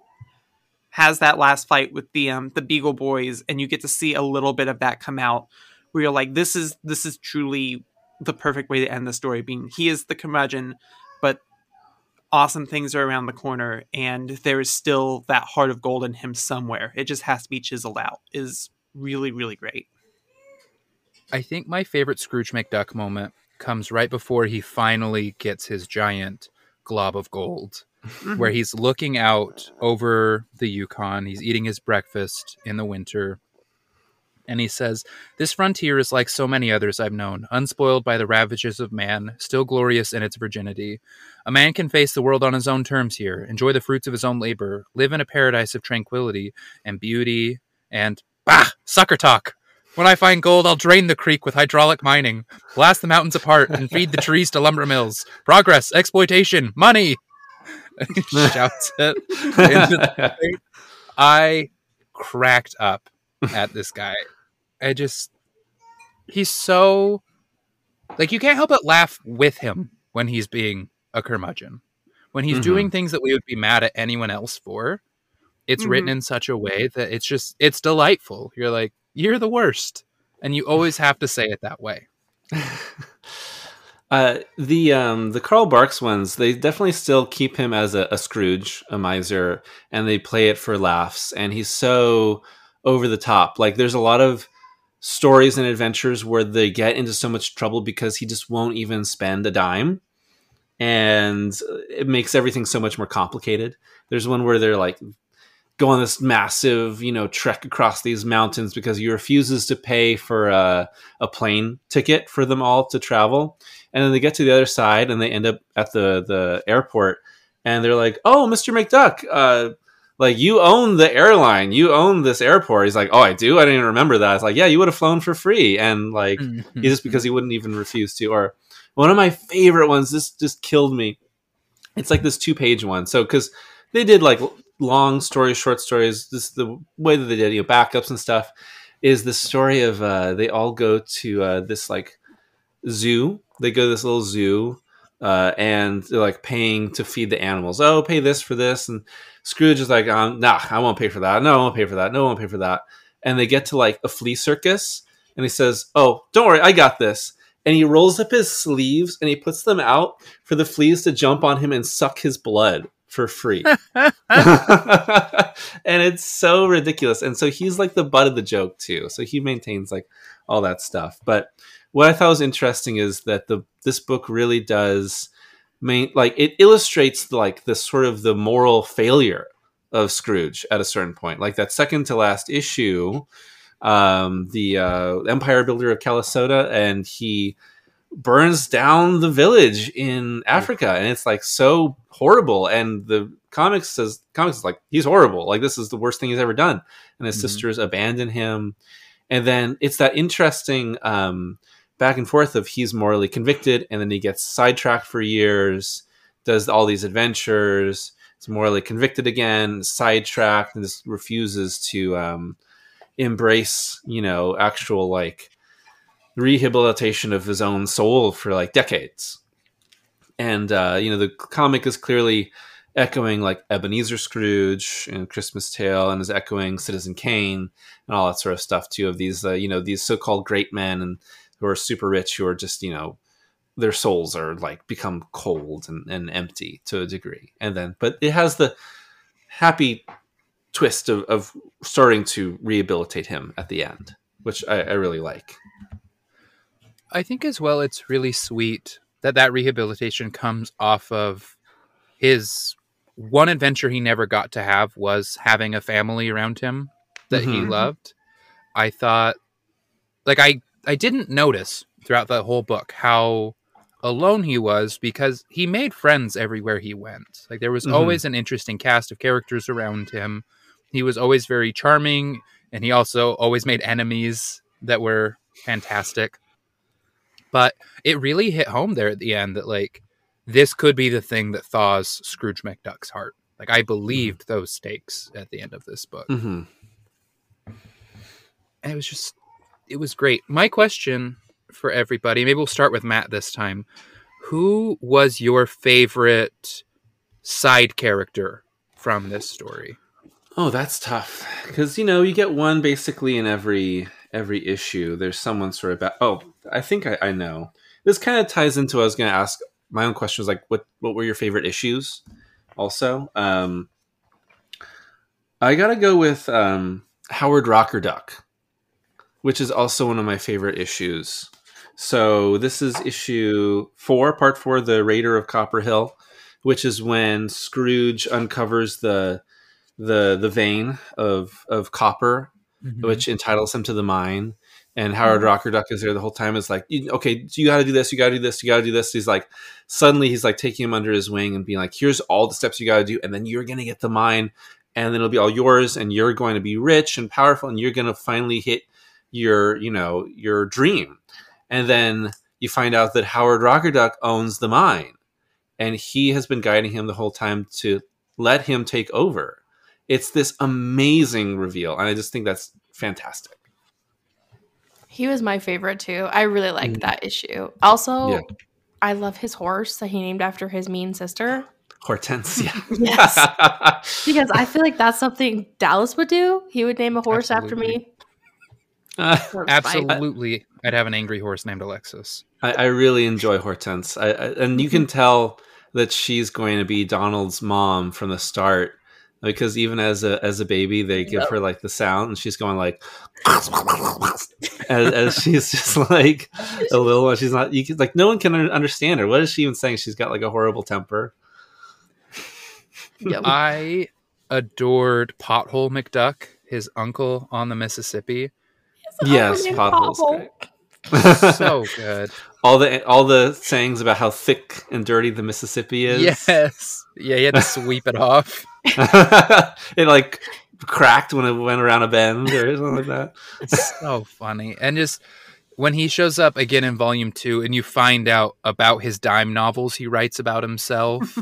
has that last fight with the um the Beagle Boys, and you get to see a little bit of that come out, where you're like, this is this is truly the perfect way to end the story. Being he is the curmudgeon, but awesome things are around the corner, and there is still that heart of gold in him somewhere. It just has to be chiseled out. Is really really great. I think my favorite Scrooge McDuck moment comes right before he finally gets his giant glob of gold, mm-hmm. where he's looking out over the Yukon. He's eating his breakfast in the winter. And he says, This frontier is like so many others I've known, unspoiled by the ravages of man, still glorious in its virginity. A man can face the world on his own terms here, enjoy the fruits of his own labor, live in a paradise of tranquility and beauty, and bah! Sucker talk! When I find gold, I'll drain the creek with hydraulic mining, blast the mountains apart, and feed the trees to lumber mills. Progress, exploitation, money! He shouts it. into the. I cracked up at this guy. I just, he's so, like, you can't help but laugh with him when he's being a curmudgeon. When he's Mhm. doing things that we would be mad at anyone else for, it's written in such a way that it's just, it's delightful. You're like, you're the worst. And you always have to say it that way. Uh, the um, the Carl Barks ones, they definitely still keep him as a, a Scrooge, a miser, and they play it for laughs. And he's so over the top. Like there's a lot of stories and adventures where they get into so much trouble because he just won't even spend a dime, and it makes everything so much more complicated. There's one where they're like go on this massive, you know, trek across these mountains because he refuses to pay for a, a plane ticket for them all to travel. And then they get to the other side and they end up at the the airport and they're like oh mr mcduck uh like you own the airline. You own this airport. He's like oh i do? I didn't even remember that. It's like yeah you would have flown for free. And like Mm-hmm. just because he wouldn't even refuse to. Or one of my favorite ones this just killed me. It's like this two page one. So because they did like long stories short stories this the way that they did you know backups and stuff is the story of uh they all go to uh this like zoo. They go to this little zoo, uh, and they're like paying to feed the animals. Oh, pay this for this, and Scrooge is like, um, "Nah, I won't pay for that. No, I won't pay for that. No, I won't pay for that." And they get to like a flea circus, and he says, "Oh, don't worry, I got this." And he rolls up his sleeves and he puts them out for the fleas to jump on him and suck his blood for free. and it's so ridiculous. And so he's like the butt of the joke too. So he maintains like all that stuff. But what I thought was interesting is that the this book really does main like it illustrates like the sort of the moral failure of Scrooge at a certain point. Like that second to last issue, um, the uh, Empire Builder of Calisota, and he burns down the village in Africa, and it's like so horrible. And the comics says comics is like he's horrible. Like this is the worst thing he's ever done. And his Mhm. sisters abandon him, and then it's that interesting um, back and forth of he's morally convicted, and then he gets sidetracked for years. does all these adventures. It's morally convicted again, sidetracked, and just refuses to um, embrace, you know, actual like rehabilitation of his own soul for like decades. And uh, you know, the comic is clearly echoing like Ebenezer Scrooge and Christmas Tale, and is echoing Citizen Kane and all that sort of stuff too. Of these, uh, you know, these so-called great men and who are super rich, who are just you know, their souls are like become cold and, and empty to a degree. And then, but it has the happy twist of, of starting to rehabilitate him at the end, which I, I really like. I think as well, it's really sweet that that rehabilitation comes off of his one adventure he never got to have was having a family around him that he Mhm. loved. I thought, like, I I didn't notice throughout the whole book how alone he was because he made friends everywhere he went. Like there was Mhm. always an interesting cast of characters around him. He was always very charming, and he also always made enemies that were fantastic. But it really hit home there at the end that like this could be the thing that thaws Scrooge McDuck's heart. Like I believed those stakes at the end of this book. hmm And it was just it was great. My question for everybody, maybe we'll start with Matt this time. Who was your favorite side character from this story? Oh, that's tough because you know you get one basically in every every issue. There's someone sort of. Oh, I think I, I know. This kind of ties into what I was going to ask. My own question was like, what what were your favorite issues? Also, um, I got to go with um, Howard Rockerduck, which is also one of my favorite issues. So this is issue four, part four, the Raider of Copper Hill, which is when Scrooge uncovers the the the vein of of copper, Mm-hmm. which entitles him to the mine. And Howard mm-hmm. Rockerduck is there the whole time. Is like, okay, so you got to do this, you got to do this, you got to do this. He's like, suddenly he's like taking him under his wing and being like, here's all the steps you got to do, and then you're gonna get the mine, and then it'll be all yours, and you're going to be rich and powerful, and you're gonna finally hit your, you know, your dream. And then you find out that Howard Rockerduck owns the mine, and he has been guiding him the whole time to let him take over. It's this amazing reveal, and I just think that's fantastic. He was my favorite too. I really liked Mm. that issue. Also, Yeah. I love his horse that he named after his mean sister Hortensia. Yes. because I feel like that's something Dallas would do. He would name a horse after me. Uh, for spite. Absolutely. I'd have an angry horse named Alexis. I, I really enjoy Hortense, I, I, and you can tell that she's going to be Donald's mom from the start because even as a as a baby, they give her like the sound, and she's going like as, as she's just like a little one. She's not you can, like no one can understand her. What is she even saying? She's got like a horrible temper. Yep. I adored Pothole McDuck, his uncle on the Mississippi. yes, potholes. Pothole. So good. all the all the sayings about how thick and dirty the Mississippi is. Yes. Yeah, he had to sweep it off. it like cracked when it went around a bend or something like that. It's so funny. And just when he shows up again in volume two and you find out about his dime novels he writes about himself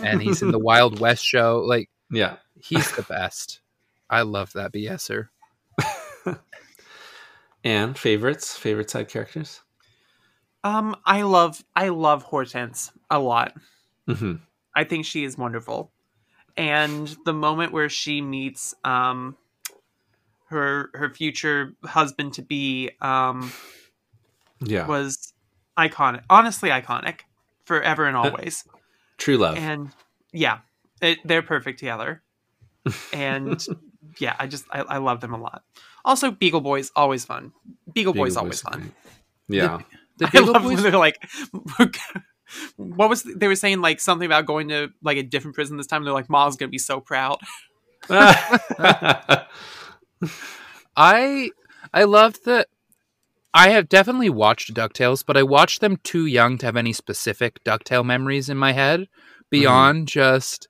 and he's in the Wild West show, like Yeah. he's the best. I love that BSer. And favorites, favorite side characters. Um, I love I love Hortense a lot. hmm I think she is wonderful. And the moment where she meets um her her future husband to be um Yeah. was iconic. Honestly iconic. Forever and Uh, always. True love. and yeah, it, they're perfect together. And yeah, I just I, I love them a lot. Also, Beagle Boys always fun. Beagle, Boys Beagle always Boys are fun. great. Yeah. The I Beagle love Boys when they're like, what was they were saying like something about going to like a different prison this time. They're like, Ma's gonna be so proud. I I loved that I have definitely watched DuckTales, but I watched them too young to have any specific DuckTale memories in my head mm-hmm. beyond just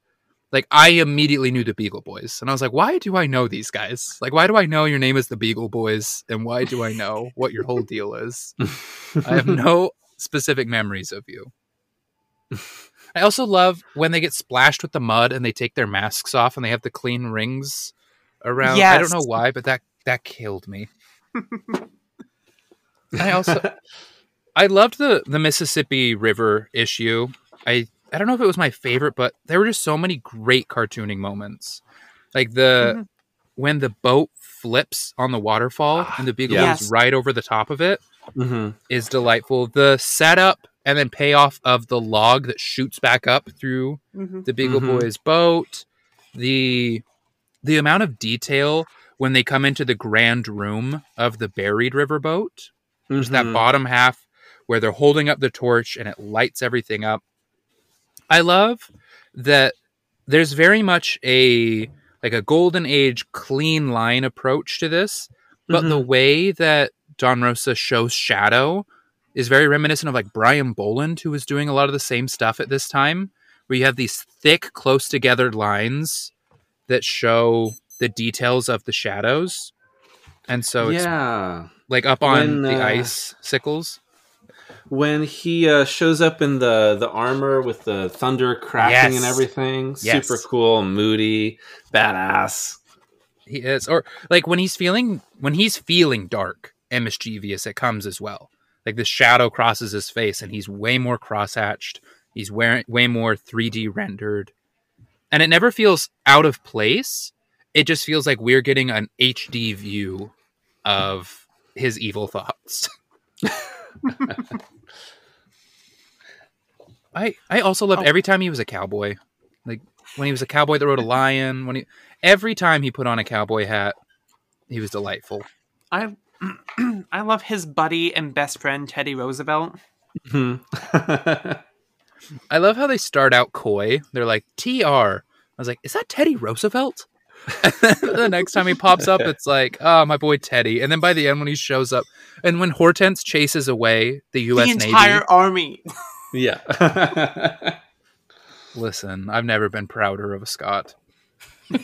like I immediately knew the Beagle Boys. And I was like, why do I know these guys? Like why do I know your name is the Beagle Boys and why do I know what your whole deal is? I have no specific memories of you. I also love when they get splashed with the mud and they take their masks off and they have the clean rings around. I don't know why, but that that killed me. I also I loved the the Mississippi River issue. I I don't know if it was my favorite, but there were just so many great cartooning moments. Like the Mhm. when the boat flips on the waterfall and the beagle Yes. goes right over the top of it hmm is delightful. The setup and then payoff of the log that shoots back up through Mhm. the Beagle Mhm. Boys boat, the the amount of detail when they come into the grand room of the buried riverboat, just that Mhm. bottom half where they're holding up the torch and it lights everything up. I love that there's very much a like a golden age clean line approach to this, but the way that Don Rosa shows shadow is very reminiscent of like Brian Bolland, who was doing a lot of the same stuff at this time, where you have these thick, close together lines that show the details of the shadows. And so it's yeah. like up on When, the uh, ice sickles. When he uh, shows up in the the armor with the thunder cracking and everything Yes. super cool moody badass He is, or like when he's feeling when he's feeling dark and mischievous, it comes as well. Like the shadow crosses his face, and he's way more crosshatched. He's wearing way more 3D rendered, and it never feels out of place. It just feels like we're getting an HD view of his evil thoughts. I I also loved Oh. every time he was a cowboy. Like when he was a cowboy that rode a lion, when he every time he put on a cowboy hat, he was delightful. I I love his buddy and best friend Teddy Roosevelt. Mhm. I love how they start out coy. They're like TR. I was like, is that Teddy Roosevelt? the next time he pops up, it's like, oh, my boy Teddy. And then by the end, when he shows up, and when Hortense chases away the U.S. the entire Navy, army. yeah listen, I've never been prouder of a Scot.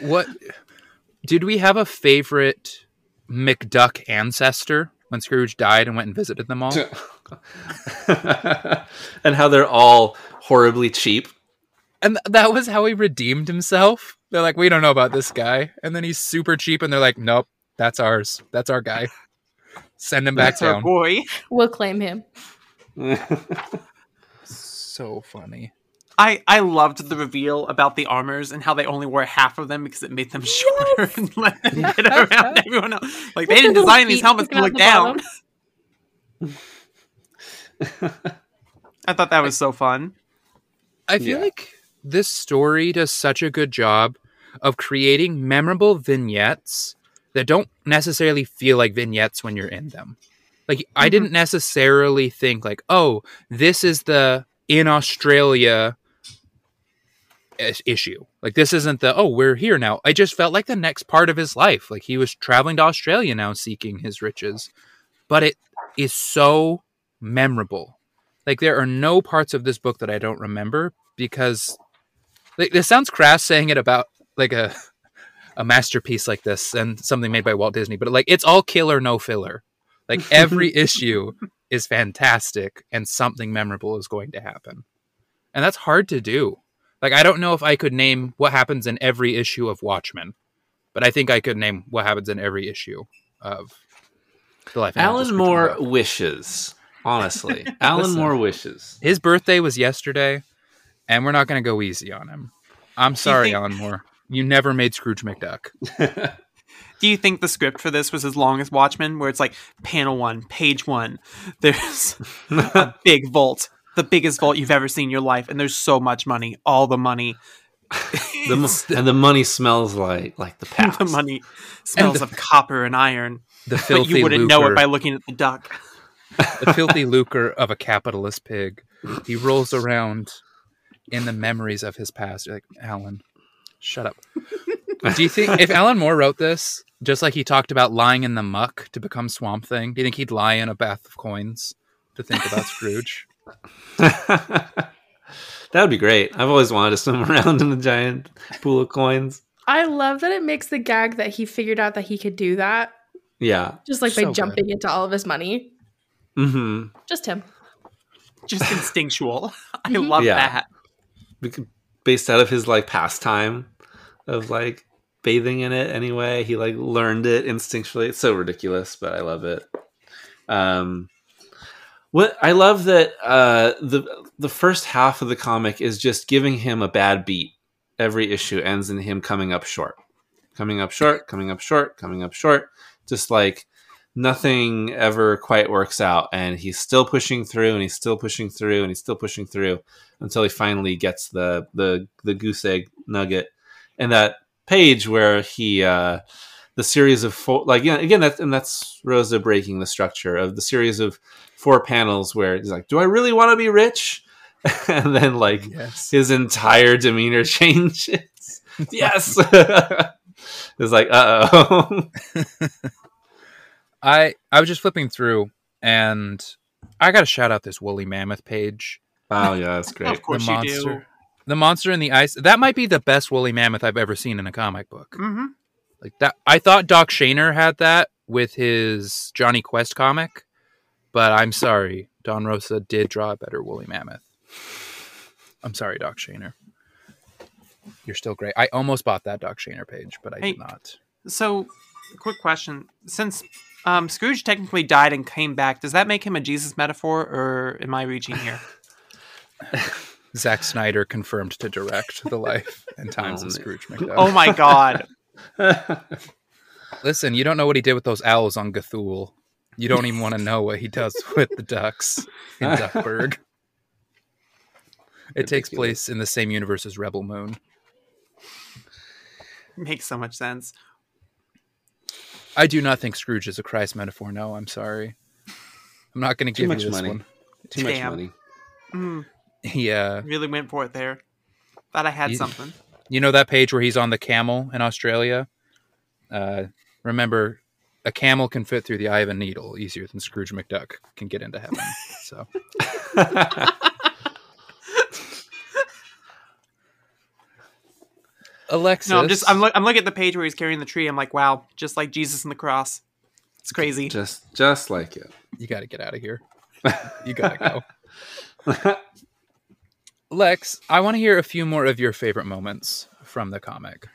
what did we have a favorite McDuck ancestor when Scrooge died and went and visited them all? and how they're all horribly cheap And th- that was how he redeemed himself. They're like, we don't know about this guy. And then he's super cheap, and they're like, nope, that's ours. That's our guy. Send him back That's our down. boy. We'll claim him. So funny. I, I loved the reveal about the armors and how they only wore half of them because it made them shorter and let them get around everyone else. Like they didn't their design these helmets to look down. I thought that was so fun. I feel Yeah. like this story does such a good job of creating memorable vignettes that don't necessarily feel like vignettes when you're in them. Like I Mhm. didn't necessarily think like, "Oh, this is the in Australia issue." Like this isn't the, "Oh, we're here now." I just felt like the next part of his life. Like he was traveling to Australia now seeking his riches. But it is so memorable. Like there are no parts of this book that I don't remember because like, this sounds crass saying it about like a a masterpiece like this and something made by Walt Disney, but like it's all killer no filler. Like every issue is fantastic and something memorable is going to happen. And that's hard to do. Like I don't know if I could name what happens in every issue of Watchmen, but I think I could name what happens in every issue of The Life and Death of alan Scrooge moore wishes honestly alan Listen. moore wishes His birthday was yesterday, and we're not going to go easy on him. I'm sorry, think- Alan Moore. You never made Scrooge McDuck. Do you think the script for this was as long as Watchmen, where it's like panel one, page one, there's a big vault, the biggest vault you've ever seen in your life, and there's so much money, all the money. the, mo- and the money smells like like the past the money smells the- of copper and iron, The filthy but you wouldn't lucre, know it by looking at the duck. the filthy lucre of a capitalist pig. He rolls around in the memories of his past. You're like, Alan, shut up. Do you think if Alan Moore wrote this, just like he talked about lying in the muck to become Swamp Thing, do you think he'd lie in a bath of coins to think about Scrooge? that would be great i've always wanted to swim around in a giant pool of coins I love that it makes the gag that he figured out that he could do that yeah just like So by good. jumping into all of his money. Mm-hmm. Just him. Just instinctual. I Mhm. love Yeah. that. Based out of his like pastime of like bathing in it anyway. He like learned it instinctually. It's so ridiculous, but I love it. Um what I love that uh the the first half of the comic is just giving him a bad beat. Every issue ends in him coming up short. Coming up short, coming up short, coming up short. Just like nothing ever quite works out and he's still pushing through and he's still pushing through and he's still pushing through until he finally gets the the the goose egg nugget. And that page where he uh the series of four like yeah again that and that's rosa breaking the structure of the series of four panels where he's like do i really want to be rich? And then like Yes. his entire demeanor changes. Yes. It's like uh-oh I I was just flipping through and I got to shout out this woolly mammoth page. Oh yeah that's great Of course the you monster. do. The monster in the ice. That might be the best woolly mammoth I've ever seen in a comic book. hmm Like that I thought Doc Shaner had that with his Jonny Quest comic, but I'm sorry. Don Rosa did draw a better woolly mammoth. I'm sorry, Doc Shaner. You're still great. I almost bought that Doc Shaner page, but I Hey. did not. So, quick question: Since um, Scrooge technically died and came back, does that make him a Jesus metaphor, or am I reaching here? Zack Snyder confirmed to direct the life and times Oh, of. Scrooge McDuck. oh my god! Listen, you don't know what he did with those owls on Ga'Hoole. You don't even want to know what he does with the ducks in Duckburg. It takes place in the same universe as Rebel Moon. Makes so much sense. I do not think Scrooge is a Christ metaphor. No, I'm sorry. I'm not going to give much you this money. one. too much money Mm, Yeah. really went for it there. Thought I had Ye- something. You know that page where he's on the camel in Australia? Uh, remember, a camel can fit through the eye of a needle easier than Scrooge McDuck can get into heaven. So Alexis, No, I'm just I'm, look I'm looking at the page where he's carrying the tree. I'm like, wow, just like Jesus and the cross. It's crazy. just just like it you got to get out of here. You got to go. Lex, I want to hear a few more of your favorite moments from the comic.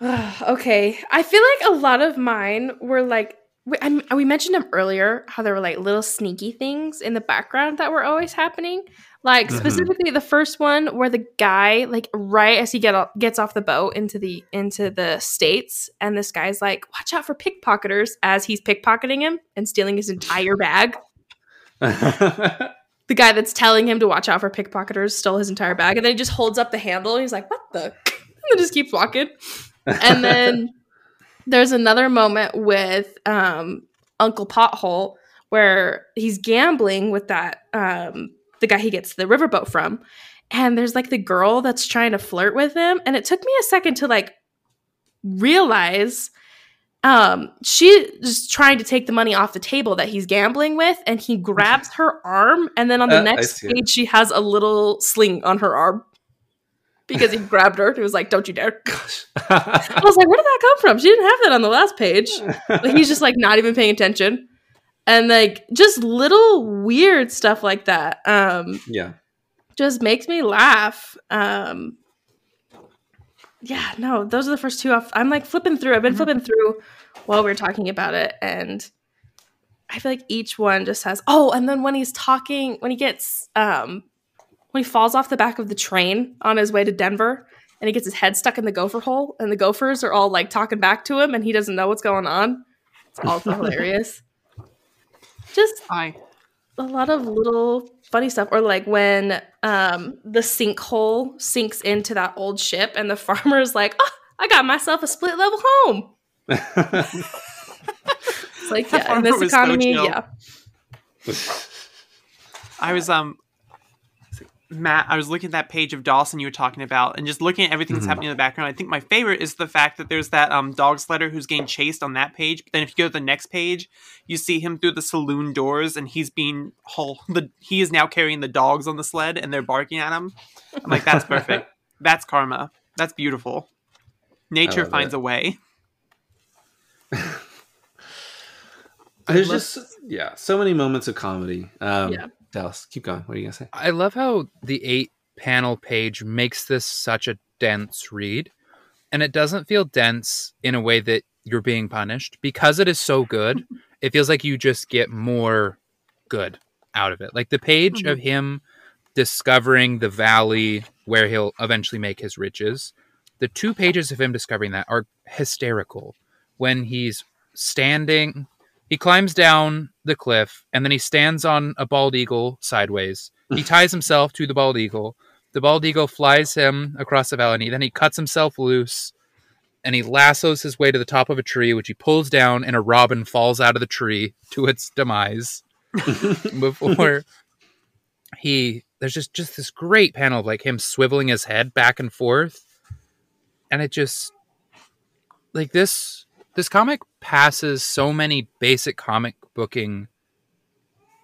okay. I feel like a lot of mine were like we, I, we mentioned them earlier how there were like little sneaky things in the background that were always happening. Like Mhm. specifically the first one where the guy like right as he get o- gets off the boat into the into the states and this guy's like watch out for pickpocketers as he's pickpocketing him and stealing his entire bag. The guy that's telling him to watch out for pickpocketers stole his entire bag and then he just holds up the handle and he's like what the and then just keeps walking and then there's another moment with um, Uncle Pothole where he's gambling with that um, the guy he gets the riverboat from, and there's like the girl that's trying to flirt with him, and it took me a second to like realize um she is trying to take the money off the table that he's gambling with. And he grabs her arm. And then on the Uh, next page she has a little sling on her arm because he grabbed her he was like don't you dare I was like, where did that come from? She didn't have that on the last page. Like, he's just like not even paying attention. And like just little weird stuff like that um yeah just makes me laugh. Um yeah, no, those are the first two off. I'm like flipping through. I've been flipping through while we are talking about it and I feel like each one just has oh, and then when he's talking when he gets um when he falls off the back of the train on his way to Denver and he gets his head stuck in the gopher hole and the gophers are all like talking back to him and he doesn't know what's going on. It's also hilarious. Just I a lot of little funny stuff or like when um the sinkhole sinks into that old ship and the farmer's like oh i got myself a split level home it's like yeah in this was so economy yeah I was um Matt, I was looking at that page of Dawson you were talking about, and just looking at everything that's Mhm. happening in the background. I think my favorite is the fact that there's that um dog sledder who's getting chased on that page. But then if you go to the next page, you see him through the saloon doors, and he's being haul the he is now carrying the dogs on the sled, and they're barking at him. I'm like, that's perfect. that's karma. That's beautiful. Nature finds it. a way. There's just yeah, so many moments of comedy. Um, Yeah. Dallas, keep going. What are you gonna say? I love how the eight panel page makes this such a dense read. And it doesn't feel dense in a way that you're being punished because it is so good. It feels like you just get more good out of it. Like the page of hmm. him discovering the valley where he'll eventually make his riches. The two pages of him discovering that are hysterical. When he's standing, he climbs down the cliff and then he stands on a bald eagle sideways. He ties himself to the bald eagle. The bald eagle flies him across the valley. Then he cuts himself loose and he lassos his way to the top of a tree, which he pulls down, and a robin falls out of the tree to its demise. Before he, there's just just this great panel of like him swiveling his head back and forth, and it just like this this comic passes so many basic comic booking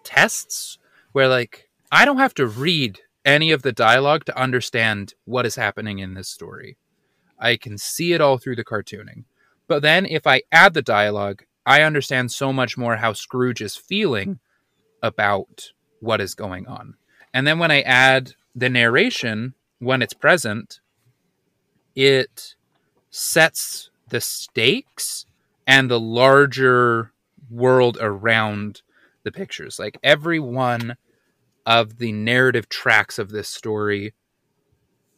tests where like I don't have to read any of the dialogue to understand what is happening in this story. I can see it all through the cartooning. But then if I add the dialogue, I understand so much more how Scrooge is feeling about what is going on. And then when I add the narration when it's present, it sets the stakes and the larger world around the pictures. Like every one of the narrative tracks of this story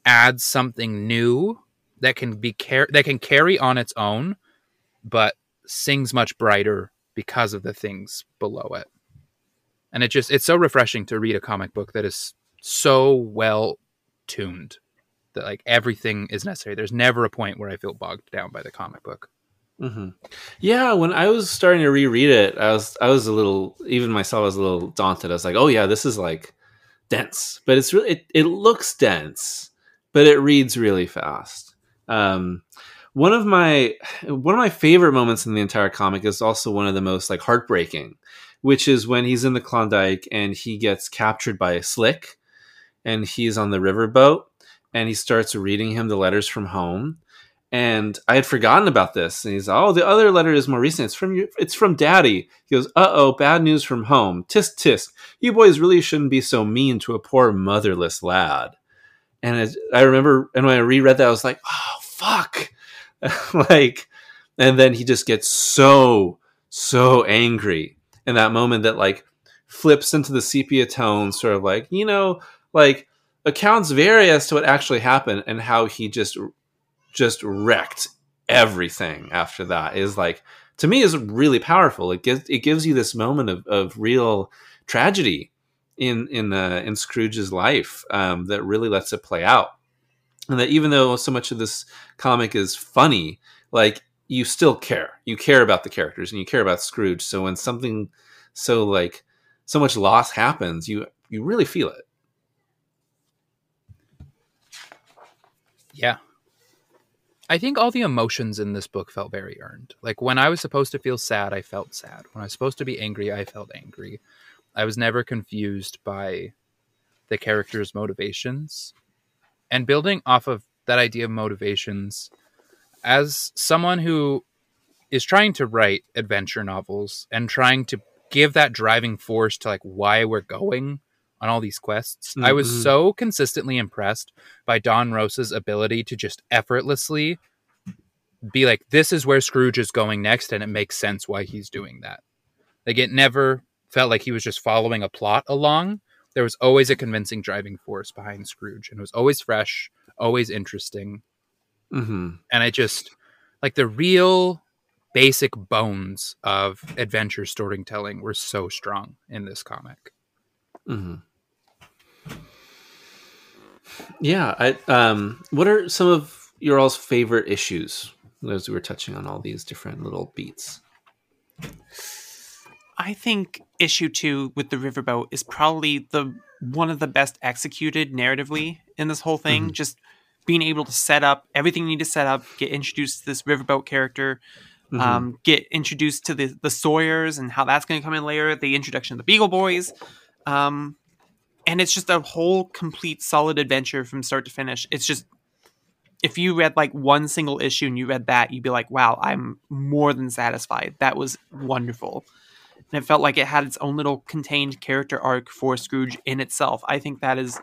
adds something new that can be car- that can carry on its own, but sings much brighter because of the things below it. And it just it's so refreshing to read a comic book that is so well tuned that like everything is necessary. There's never a point where I feel bogged down by the comic book. hmm Yeah, when I was starting to reread it, I was I was a little even myself I was a little daunted. I was like, oh yeah, this is like dense, but it's really it, it looks dense, but it reads really fast. Um, one of my one of my favorite moments in the entire comic is also one of the most like heartbreaking, which is when he's in the Klondike and he gets captured by a slick, and he's on the riverboat and he starts reading him the letters from home and I had forgotten about this. And he's, oh, the other letter is more recent. It's from your, it's from Daddy. He goes, uh oh, bad news from home. Tisk tisk. You boys really shouldn't be so mean to a poor motherless lad. And I remember, and when I reread that, I was like, oh fuck, like, and then he just gets so so angry in that moment that like flips into the sepia tone, sort of like you know, like accounts vary as to what actually happened and how he just just wrecked everything after that. Is like to me is really powerful. It gives it gives you this moment of, of real tragedy in in uh, in Scrooge's life um, that really lets it play out. And that even though so much of this comic is funny like you still care. You care about the characters and you care about Scrooge. So when something so like so much loss happens you you really feel it Yeah. I think all the emotions in this book felt very earned. Like when I was supposed to feel sad, I felt sad. When I was supposed to be angry, I felt angry. I was never confused by the characters' motivations. And building off of that idea of motivations, as someone who is trying to write adventure novels and trying to give that driving force to like why we're going on all these quests, I was Mhm. so consistently impressed by Don Rosa's ability to just effortlessly be like, this is where Scrooge is going next, and it makes sense why he's doing that. Like, it never felt like he was just following a plot along. There was always a convincing driving force behind Scrooge, and it was always fresh, always interesting. hmm And I just, like, the real basic bones of adventure storytelling were so strong in this comic. Hmm Yeah, I um what are some of your all's favorite issues as we were touching on all these different little beats? I think issue two with the riverboat is probably the one of the best executed narratively in this whole thing. Mhm. Just being able to set up everything you need to set up, get introduced to this riverboat character, Mhm. um, get introduced to the the Sawyers and how that's going to come in later. The introduction of the Beagle Boys, um, and it's just a whole complete solid adventure from start to finish. It's just if you read like one single issue and you read that, you'd be like, "Wow, I'm more than satisfied. That was wonderful." and it felt like it had its own little contained character arc for Scrooge in itself. I think that is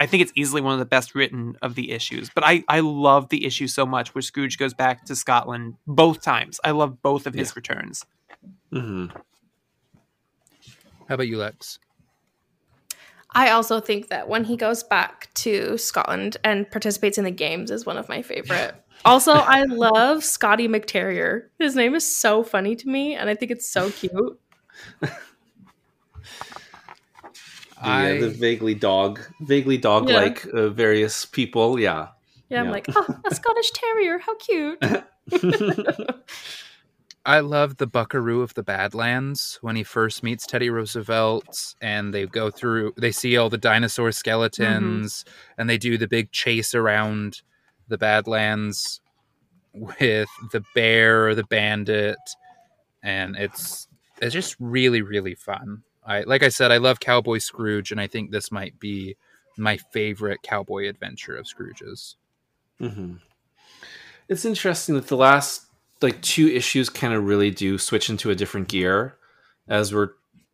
I think it's easily one of the best written of the issues. But I, I love the issue so much where Scrooge goes back to Scotland both times. I love both of his Yeah. returns. hmm How about you, Lex? I also think that when he goes back to Scotland and participates in the games is one of my favorite. Also, I love Scotty McTerrier. His name is so funny to me, and I think it's so cute. I- the vaguely dog, vaguely dog-like uh, various people. Yeah. Yeah, I'm Yeah. like, oh, a Scottish Terrier, how cute. I love the Buckaroo of the Badlands when he first meets Teddy Roosevelt and they go through, they see all the dinosaur skeletons and they do the big chase around the Badlands with the bear, or the bandit, and it's it's just really really fun. I like I said, I love Cowboy Scrooge, and I think this might be my favorite cowboy adventure of Scrooge's. hmm It's interesting that the last like two issues kind of really do switch into a different gear as we're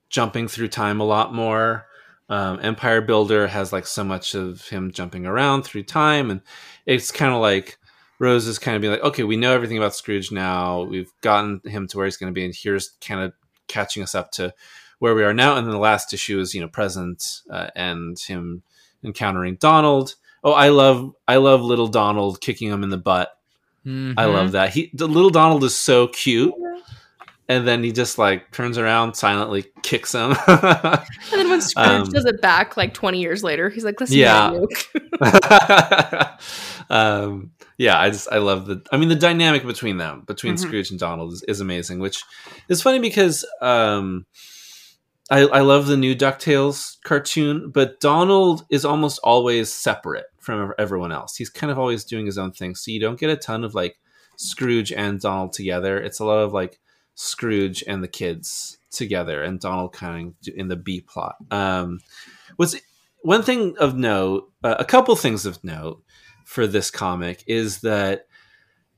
jumping through time a lot more. Um, Empire Builder has like so much of him jumping around through time, and it's kind of like Rosa is kind of being like, okay, we know everything about Scrooge now. We've gotten him to where he's going to be, and here's kind of catching us up to where we are now. And then the last issue is you know present uh, and him encountering Donald. Oh, I love I love little Donald kicking him in the butt. I Mhm. love that. He the little Donald is so cute. And then he just like turns around silently, kicks him. And then when Scrooge Um, does it back like 20 years later, he's like, listen, Yeah. um, yeah, I just I love the. I mean, the dynamic between them, between Mhm. Scrooge and Donald, is, is amazing. Which is funny because um, I I love the new Ducktales cartoon, but Donald is almost always separate from everyone else. He's kind of always doing his own thing, so you don't get a ton of like Scrooge and Donald together. It's a lot of like Scrooge and the kids together, and Donald kind of in the B plot. Um, what's one thing of note, uh, a couple things of note for this comic is that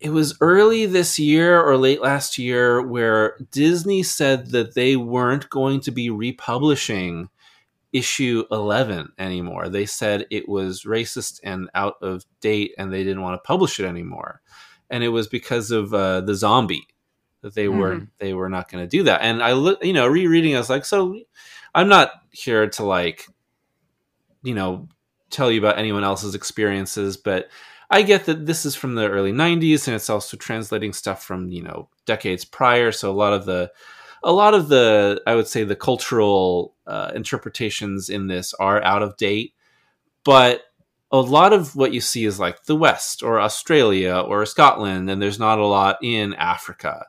it was early this year or late last year where Disney said that they weren't going to be republishing issue 11 anymore. They said it was racist and out of date and they didn't want to publish it anymore. And it was because of uh, the zombie that they were they were not going to do that. And I look, you know, rereading I was like, so I'm not here to like you know tell you about anyone else's experiences but i get that this is from the early 90s and it's also translating stuff from you know decades prior so a lot of the a lot of the i would say the cultural uh, interpretations in this are out of date but a lot of what you see is like the west or australia or scotland and there's not a lot in africa.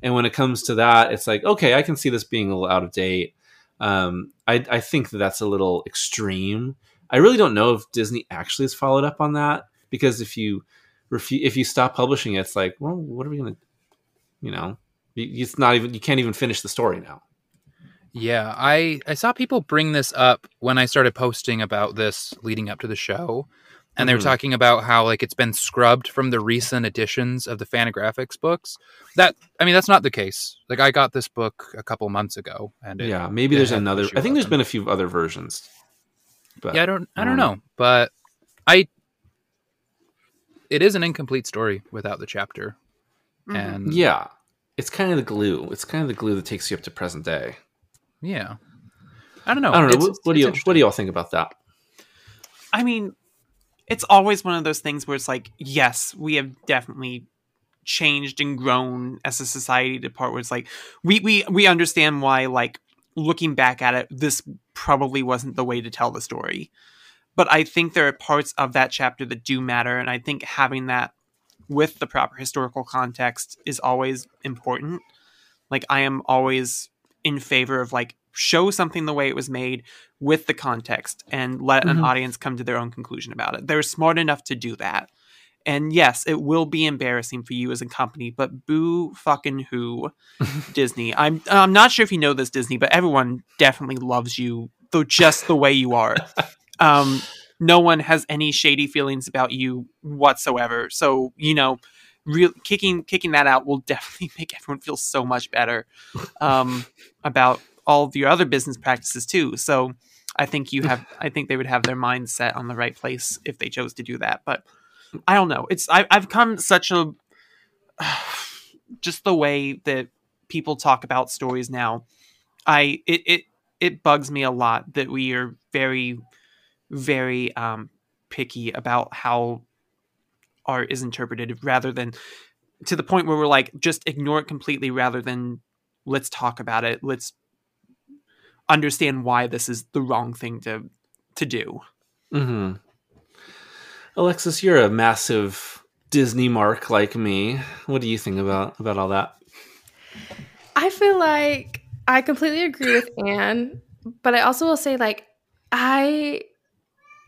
And when it comes to that it's like okay i can see this being a little out of date. Um, I, I think that that's a little extreme. I really don't know if Disney actually has followed up on that because if you refu- if you stop publishing it, it's like, well, what are we gonna, you know, it's not even you can't even finish the story now. Yeah, I I saw people bring this up when I started posting about this leading up to the show. And they were Mhm. talking about how like it's been scrubbed from the recent editions of the Fantagraphics books. That I mean that's not the case. Like I got this book a couple months ago and it, yeah, maybe it there's another. I think there's 11. been a few other versions. But Yeah, I don't I I don't don't know, but I it is an incomplete story without the chapter. Mhm. And yeah, it's kind of the glue. It's kind of the glue that takes you up to present day. yeah. I don't know. I don't know. It's- what, what do you what do you all think about that? I mean, it's always one of those things where it's like, yes, we have definitely changed and grown as a society to part where it's like we we we understand why like looking back at it, this probably wasn't the way to tell the story. But I think there are parts of that chapter that do matter, and I think having that with the proper historical context is always important. Like I am always in favor of like show something the way it was made with the context and let an Mhm. audience come to their own conclusion about it. They're smart enough to do that. And yes, it will be embarrassing for you as a company, but boo fucking who Disney. I'm I'm not sure if you know this Disney, but everyone definitely loves you though just the way you are. Um no one has any shady feelings about you whatsoever. So, you know, real kicking kicking that out will definitely make everyone feel so much better um, about all of your other business practices too. So I think you have I think they would have their minds set on the right place if they chose to do that. But I don't know. It's I, I've come such a just the way that people talk about stories now. I it it it bugs me a lot that we are very very um picky about how art is interpreted rather than to the point where we're like just ignore it completely rather than let's talk about it let's understand why this is the wrong thing to to do hmm Alexis, you're a massive Disney mark like me. What do you think about about all that? I feel like I completely agree with Anne, but I also will say like I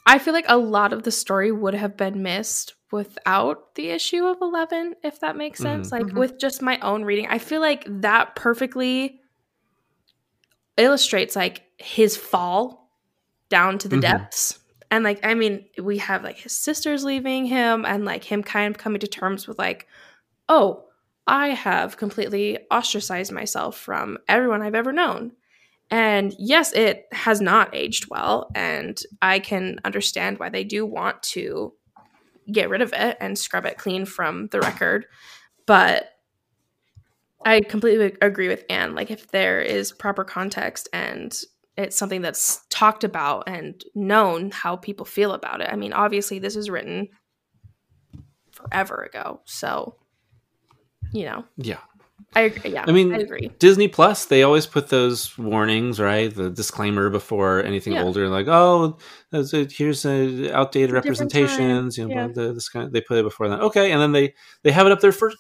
I feel like a lot of the story would have been missed without the issue of 11 if that makes sense. Mhm. Like Mhm. with just my own reading. I feel like that perfectly illustrates like his fall down to the Mhm. depths. And like I mean, we have like his sisters leaving him and like him kind of coming to terms with like, "Oh, I have completely ostracized myself from everyone I've ever known." And yes, it has not aged well and I can understand why they do want to get rid of it and scrub it clean from the record. But I completely agree with Anne. Like, if there is proper context and it's something that's talked about and known how people feel about it. I mean, obviously, this is written forever ago. So, you know, Yeah. I agree. Yeah, I mean, I agree. Disney Plus, they always put those warnings, right? The disclaimer before anything Yeah. older, like, oh, here's a outdated representations. You know, Yeah. the, this kind of, they put it before that. Okay, and then they they have it up there for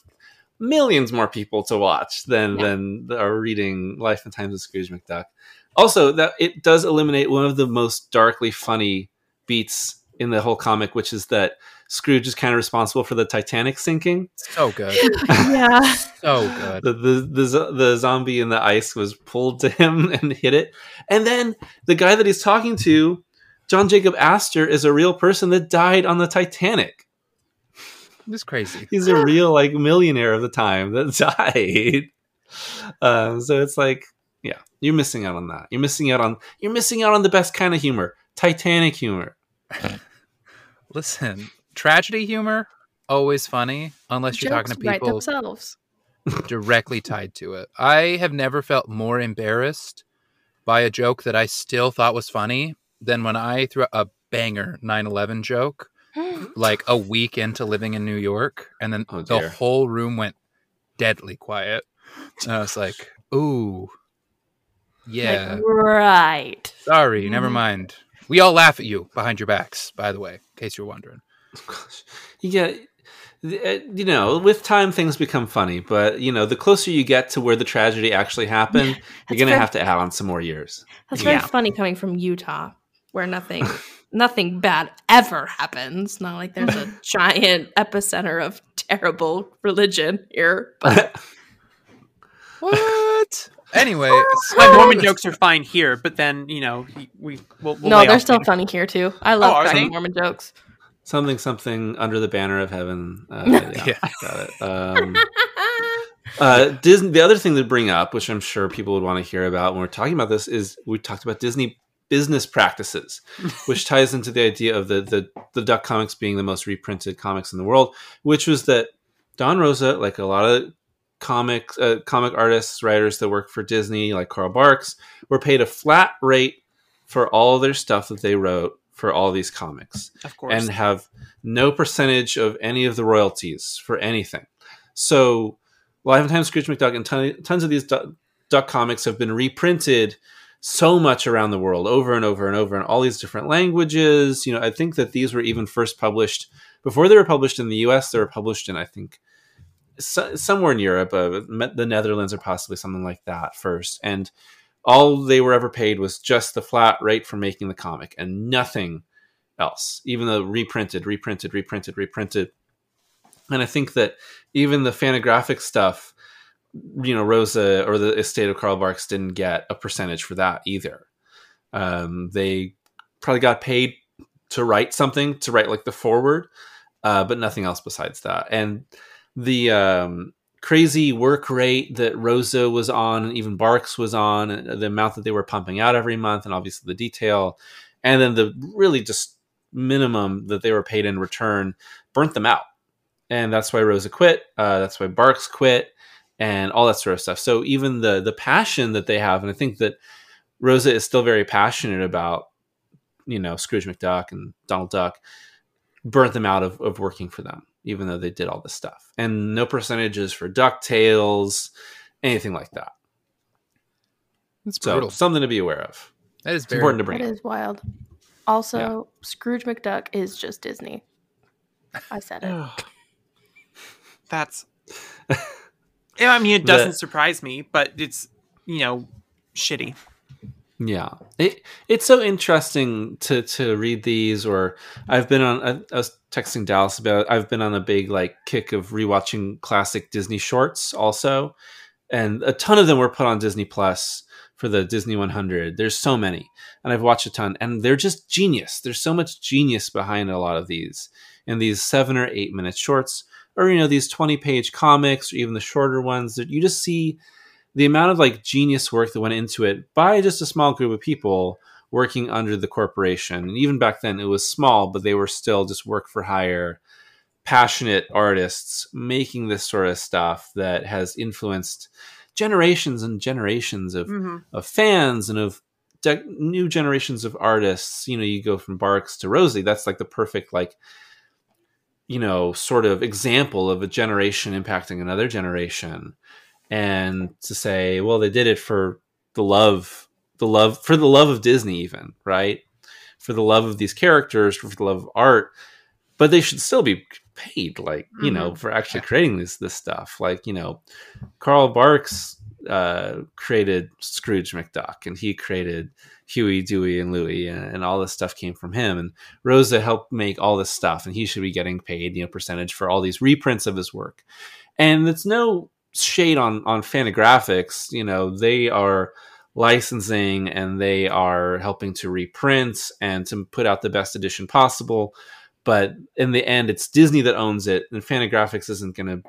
millions more people to watch than Yeah. than are reading Life and Times of Scrooge McDuck. Also, that it does eliminate one of the most darkly funny beats in the whole comic, which is that Scrooge is kind of responsible for the Titanic sinking. So good. yeah. So good. the the the, the zombie in the ice was pulled to him and hit it and then the guy that he's talking to john jacob astor is a real person that died on the titanic It's crazy. he's a real like millionaire of the time that died um, so it's like yeah you're missing out on that you're missing out on you're missing out on the best kind of humor titanic humor Listen, tragedy humor always funny unless you're talking to people themselves. directly tied to it. I have never felt more embarrassed by a joke that I still thought was funny than when I threw a banger 9/11 joke like a week into living in New York and then Oh, the whole room went deadly quiet. And I was like, "Ooh. Yeah. Like, right. Sorry, never Mhm. mind. We all laugh at you behind your backs, by the way, in case you're wondering." Yeah th- uh, you know with time things become funny but you know the closer you get to where the tragedy actually happened you're gonna very- have to add on some more years That's very Yeah. funny coming from Utah, where nothing nothing bad ever happens. Not like there's a giant epicenter of terrible religion here. But What? anyway, my mormon jokes are fine here but then you know we we'll, we'll no, they're still later. funny here too. I love Oh, are cracking they? Mormon jokes. Something something under the banner of heaven uh, yeah, Yeah. got it um, uh, disney the other thing to bring up which i'm sure people would want to hear about when we're talking about this is we talked about disney business practices which ties into the idea of the, the the duck comics being the most reprinted comics in the world which was that don rosa like a lot of comic uh, comic artists writers that work for disney like carl barks were paid a flat rate for all their stuff that they wrote for all these comics of course and have no percentage of any of the royalties for anything. So, Life and Times Scrooge McDuck and ton, tons of these duck, duck comics have been reprinted so much around the world over and over and over in all these different languages. You know, I think that these were even first published before they were published in the US, they were published in, I think, so, somewhere in Europe, uh, the Netherlands or possibly something like that first. And all they were ever paid was just the flat rate for making the comic and nothing else, even though reprinted, reprinted, reprinted, reprinted. And I think that even the Fantagraphic stuff, you know, Rosa or the estate of Carl Barks didn't get a percentage for that either. Um, they probably got paid to write something, to write like the foreword, uh, but nothing else besides that. And the um, crazy work rate that Rosa was on, and even Barks was on, the amount that they were pumping out every month, and obviously the detail, and then the really just minimum that they were paid in return burnt them out, and that's why Rosa quit. Uh, that's why Barks quit, and all that sort of stuff. So even the the passion that they have, and I think that Rosa is still very passionate about, you know, Scrooge McDuck and Donald Duck, burnt them out of, of working for them, even though they did all this stuff. And no percentages for DuckTales, anything like that. It's So brutal. something to be aware of. That is It's very important to bring That up. is wild. Also, Scrooge McDuck is just Disney. I said it. That's. I mean, it doesn't The- surprise me, but it's you know shitty. Yeah, it it's so interesting to to read these. Or I've been on. I, I was texting Dallas about. I've been on a big like kick of rewatching classic Disney shorts also, and a ton of them were put on Disney Plus for the Disney 100. There's so many, and I've watched a ton, and they're just genius. There's so much genius behind a lot of these, and these seven or eight minute shorts, or you know these 20 page comics, or even the shorter ones. That you just see the amount of like genius work that went into it by just a small group of people working under the corporation. And even back then, it was small, but they were still just work for hire, passionate artists making this sort of stuff that has influenced generations and generations of, Mm-hmm. of fans and of de- new generations of artists. You know, you go from Barks to Rosa. That's like the perfect like you know sort of example of a generation impacting another generation and to say well they did it for the love the love for the love of disney even right? For the love of these characters for the love of art. But they should still be paid like you know for actually creating this this stuff. Like you know carl barks uh created scrooge mcduck and he created huey dewey and louie and, and all this stuff came from him. And rosa helped make all this stuff and he should be getting paid you know percentage for all these reprints of his work. And it's no shade on on Fantagraphics. You know, they are licensing and they are helping to reprint and to put out the best edition possible. But in the end, it's Disney that owns it, and Fantagraphics isn't gonna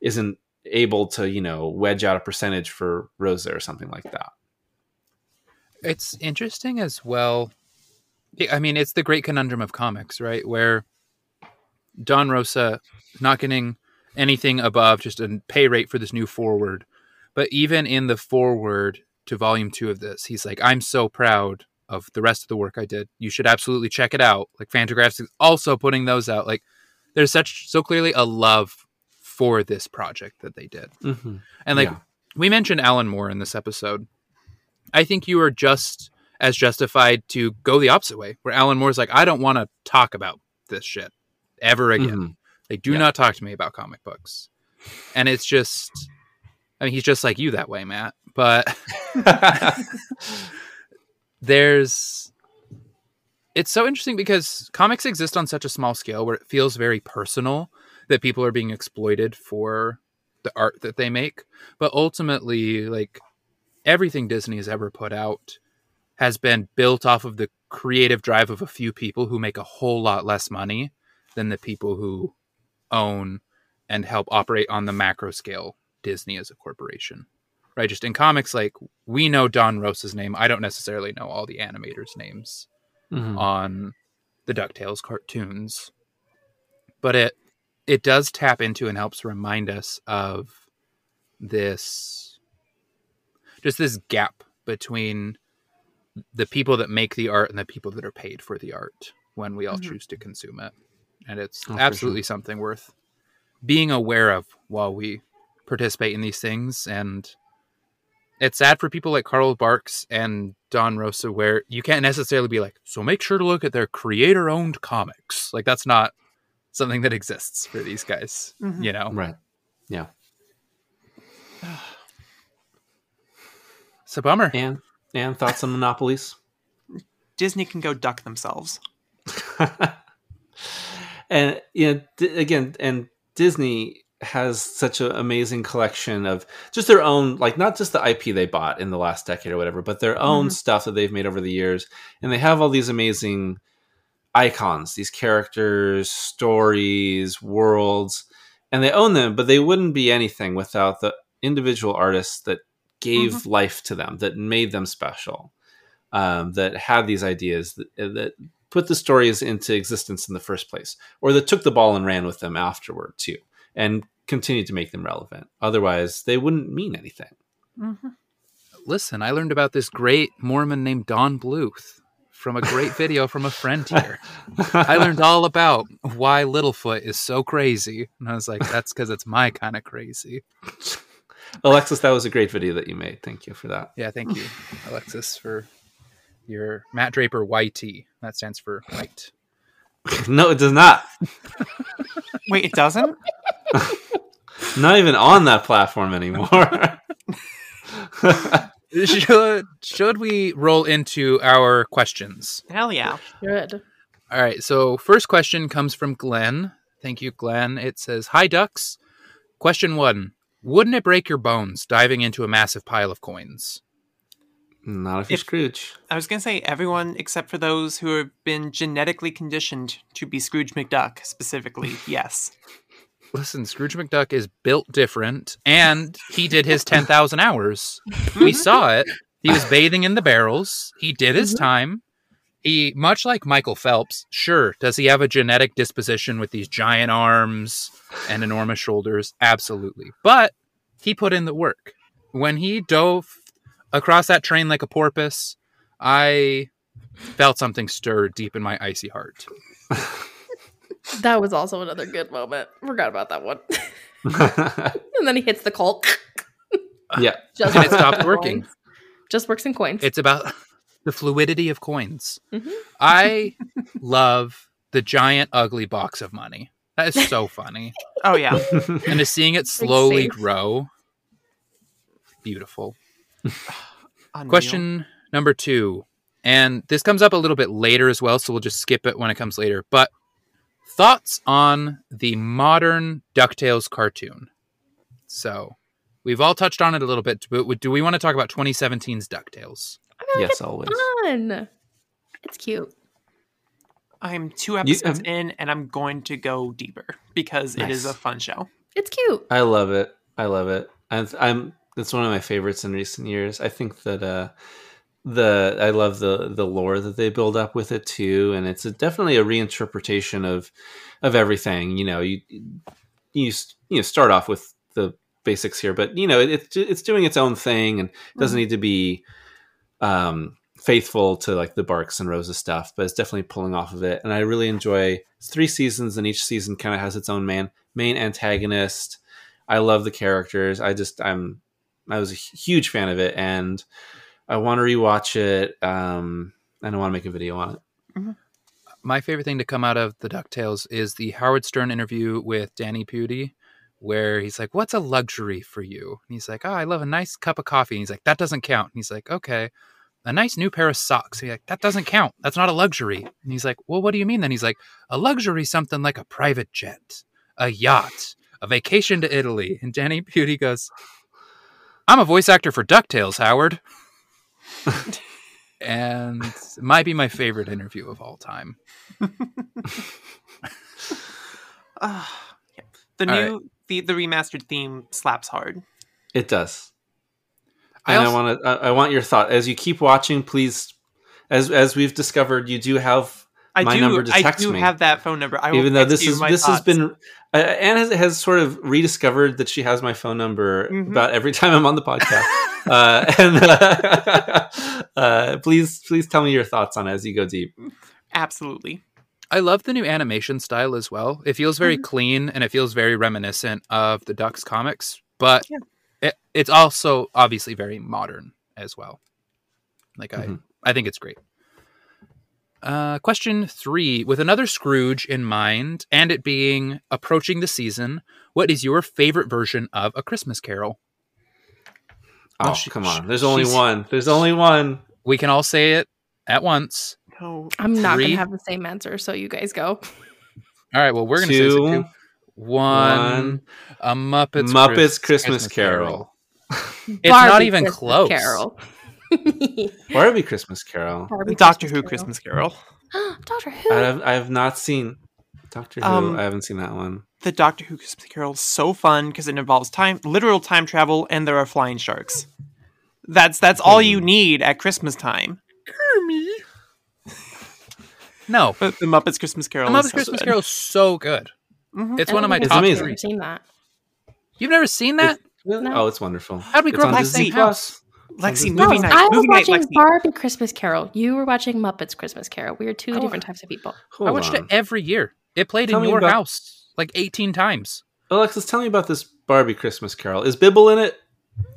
isn't able to you know wedge out a percentage for Rosa or something like that. It's interesting as well. I mean, it's the great conundrum of comics, right? Where Don Rosa not getting anything above just a pay rate for this new foreword. But even in the foreword to volume two of this, he's like, I'm so proud of the rest of the work I did. You should absolutely check it out. Like Fantagraphics is also putting those out. Like there's such so clearly a love for this project that they did. Mm-hmm. And like Yeah. we mentioned Alan Moore in this episode. I think you are just as justified to go the opposite way, where Alan Moore's like, I don't want to talk about this shit ever again. Mhm. Like, do Yeah. not talk to me about comic books. And it's just, I mean, he's just like you that way, Matt. But there's, it's so interesting because comics exist on such a small scale where it feels very personal that people are being exploited for the art that they make. But ultimately, like everything Disney has ever put out has been built off of the creative drive of a few people who make a whole lot less money than the people who own and help operate on the macro scale Disney as a corporation. Right? Just in comics, like we know Don Rosa's name. I don't necessarily know all the animators' names Mhm. on the DuckTales cartoons. But it it does tap into and helps remind us of this just this gap between the people that make the art and the people that are paid for the art when we all Mhm. choose to consume it. And it's Oh, for absolutely something worth being aware of while we participate in these things and it's sad for people like Carl Barks and Don Rosa where you can't necessarily be like, so make sure to look at their creator owned comics. Like that's not something that exists for these guys, Mhm. you know? Right. Yeah. It's a bummer. And and thoughts on monopolies? Disney can go duck themselves. and you know, d- again, and Disney has such an amazing collection of just their own, like not just the IP they bought in the last decade or whatever, but their own Mhm. stuff that they've made over the years, and they have all these amazing icons, these characters, stories, worlds, and they own them, but they wouldn't be anything without the individual artists that gave Mhm. life to them, that made them special, um, that had these ideas, that, that put the stories into existence in the first place, or that took the ball and ran with them afterward too, and continued to make them relevant. Otherwise, they wouldn't mean anything. Mhm. Listen, I learned about this great Mormon named Don Bluth from a great video from a friend here. I learned all about why Littlefoot is so crazy. And I was like, that's because it's my kind of crazy. Alexis, that was a great video that you made. Thank you for that. Yeah, thank you, Alexis, for your Matt Draper YT. That stands for white. no, it does not. Wait, it doesn't? Not even on that platform anymore. should, should we roll into our questions? Hell yeah. Good. All right. So, first question comes from Glenn. Thank you, Glenn. It says, Hi, Ducks. Question one Wouldn't it break your bones diving into a massive pile of coins? Not if you're Scrooge. I was going to say everyone except for those who have been genetically conditioned to be Scrooge McDuck specifically. Yes. Listen, Scrooge McDuck is built different, and he did his 10,000 hours. We saw it. He was bathing in the barrels. He did his Mhm. time. He, much like Michael Phelps, sure, does he have a genetic disposition with these giant arms and enormous shoulders? Absolutely. But he put in the work. When he dove across that train like a porpoise, I felt something stir deep in my icy heart. That was also another good moment. Forgot about that one. and then he hits the cult. yeah. Just And it stopped working. coins. Just works in coins. It's about the fluidity of coins. Mhm. I love the giant ugly box of money. That is so funny. Oh, yeah. and to seeing it slowly grow. Beautiful. Unreal. Question number two. And this comes up a little bit later as well, so we'll just skip it when it comes later. But thoughts on the modern DuckTales cartoon? So we've all touched on it a little bit, but do we want to talk about 2017's DuckTales? Like yes, always. it's fun. It's cute. I'm two episodes um, in and I'm going to go deeper because it is a fun show. It's cute. I love it. I love it. I'm, I'm it's one of my favorites in recent years. I think that uh the I love the the lore that they build up with it too, and it's a, definitely a reinterpretation of of everything. You know, you you you know start off with the basics here, but you know it, it's it's doing its own thing and doesn't need to be um faithful to like the Barks and Rosa stuff, but it's definitely pulling off of it. And I really enjoy three seasons, and each season kind of has its own man main antagonist. I love the characters. I just I'm I was a huge fan of it, and I want to rewatch it. Um, and I want to make a video on it. my favorite thing to come out of the DuckTales is the Howard Stern interview with Danny Pudi, where he's like, What's a luxury for you? And he's like, Oh, I love a nice cup of coffee. And he's like, That doesn't count. And he's like, Okay. A nice new pair of socks. And he's like, That doesn't count. That's not a luxury. And he's like, Well, what do you mean then? He's like, A luxury, something like a private jet, a yacht, a vacation to Italy. And Danny Pudi goes, I'm a voice actor for DuckTales, Howard. and it might be my favorite interview of all time. Ah, yeah. The All new the, the remastered theme slaps hard. It does. I And I, also- want to. I, I want your thought as you keep watching. Please, as as we've discovered, you do have I My do number to I do me. have that phone number. I will even though text this you is my this has been uh, Anne has, has sort of rediscovered that she has my phone number Mhm. about every time I'm on the podcast. uh, and uh, uh, please, please tell me your thoughts on it as you go deep. absolutely. I love the new animation style as well. It feels very Mhm. clean and it feels very reminiscent of the Ducks comics, but Yeah. it, it's also obviously very modern as well. Like I, Mhm. I think it's great. Uh, question three: With another Scrooge in mind, and it being approaching the season, what is your favorite version of A Christmas Carol? Oh, Oh, she- come on! There's only one. There's only one. We can all say it at once. No. I'm not gonna have the same answer, so you guys go. All right. Well, we're gonna say Two. One, one. a Muppets Muppets Chris- Christmas Carol. It's not even Christmas close. Carol. Barbie Christmas Carol. Barbie Doctor Who Carol. Christmas Carol. Doctor Who. I have I have not seen Doctor Who. Um, I haven't seen that one. The Doctor Who Christmas Carol is so fun because it involves time, literal time travel, and there are flying sharks. That's that's all you Hmm. need at Christmas time. Kermit. No, But the Muppets Christmas Carol. The is Muppets so Christmas good. Carol is so good. Mhm. It's I one of my think It's top I've amazing. three. Seen that? You've never seen that? Really? No. Oh, it's wonderful. How'd we It's grow on up Disney Disney Plus. Lexi, No, movie No, night. I was movie night, watching Lexi. Barbie Christmas Carol. You were watching Muppets Christmas Carol. We are two Oh. different types of people. I watched on. it every year. It played Tell in your about- house like 18 times. Alexis, tell me about this Barbie Christmas Carol. Is Bibble in it?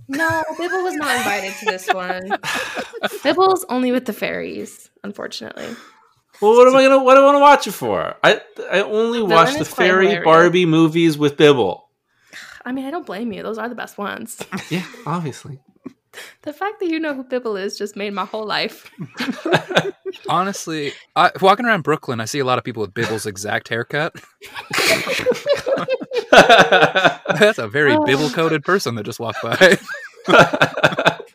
No, Bibble was not invited to this one. Bibble's only with the fairies, unfortunately. Well, what am I gonna? What do I want to watch it for? I I only The watch the fairy hilarious. Barbie movies with Bibble. I mean, I don't blame you. Those are the best ones. Yeah, obviously. The fact that you know who Bibble is just made my whole life. Honestly, I, walking around Brooklyn, I see a lot of people with Bibble's exact haircut. That's a very Oh. Bibble coded person that just walked by.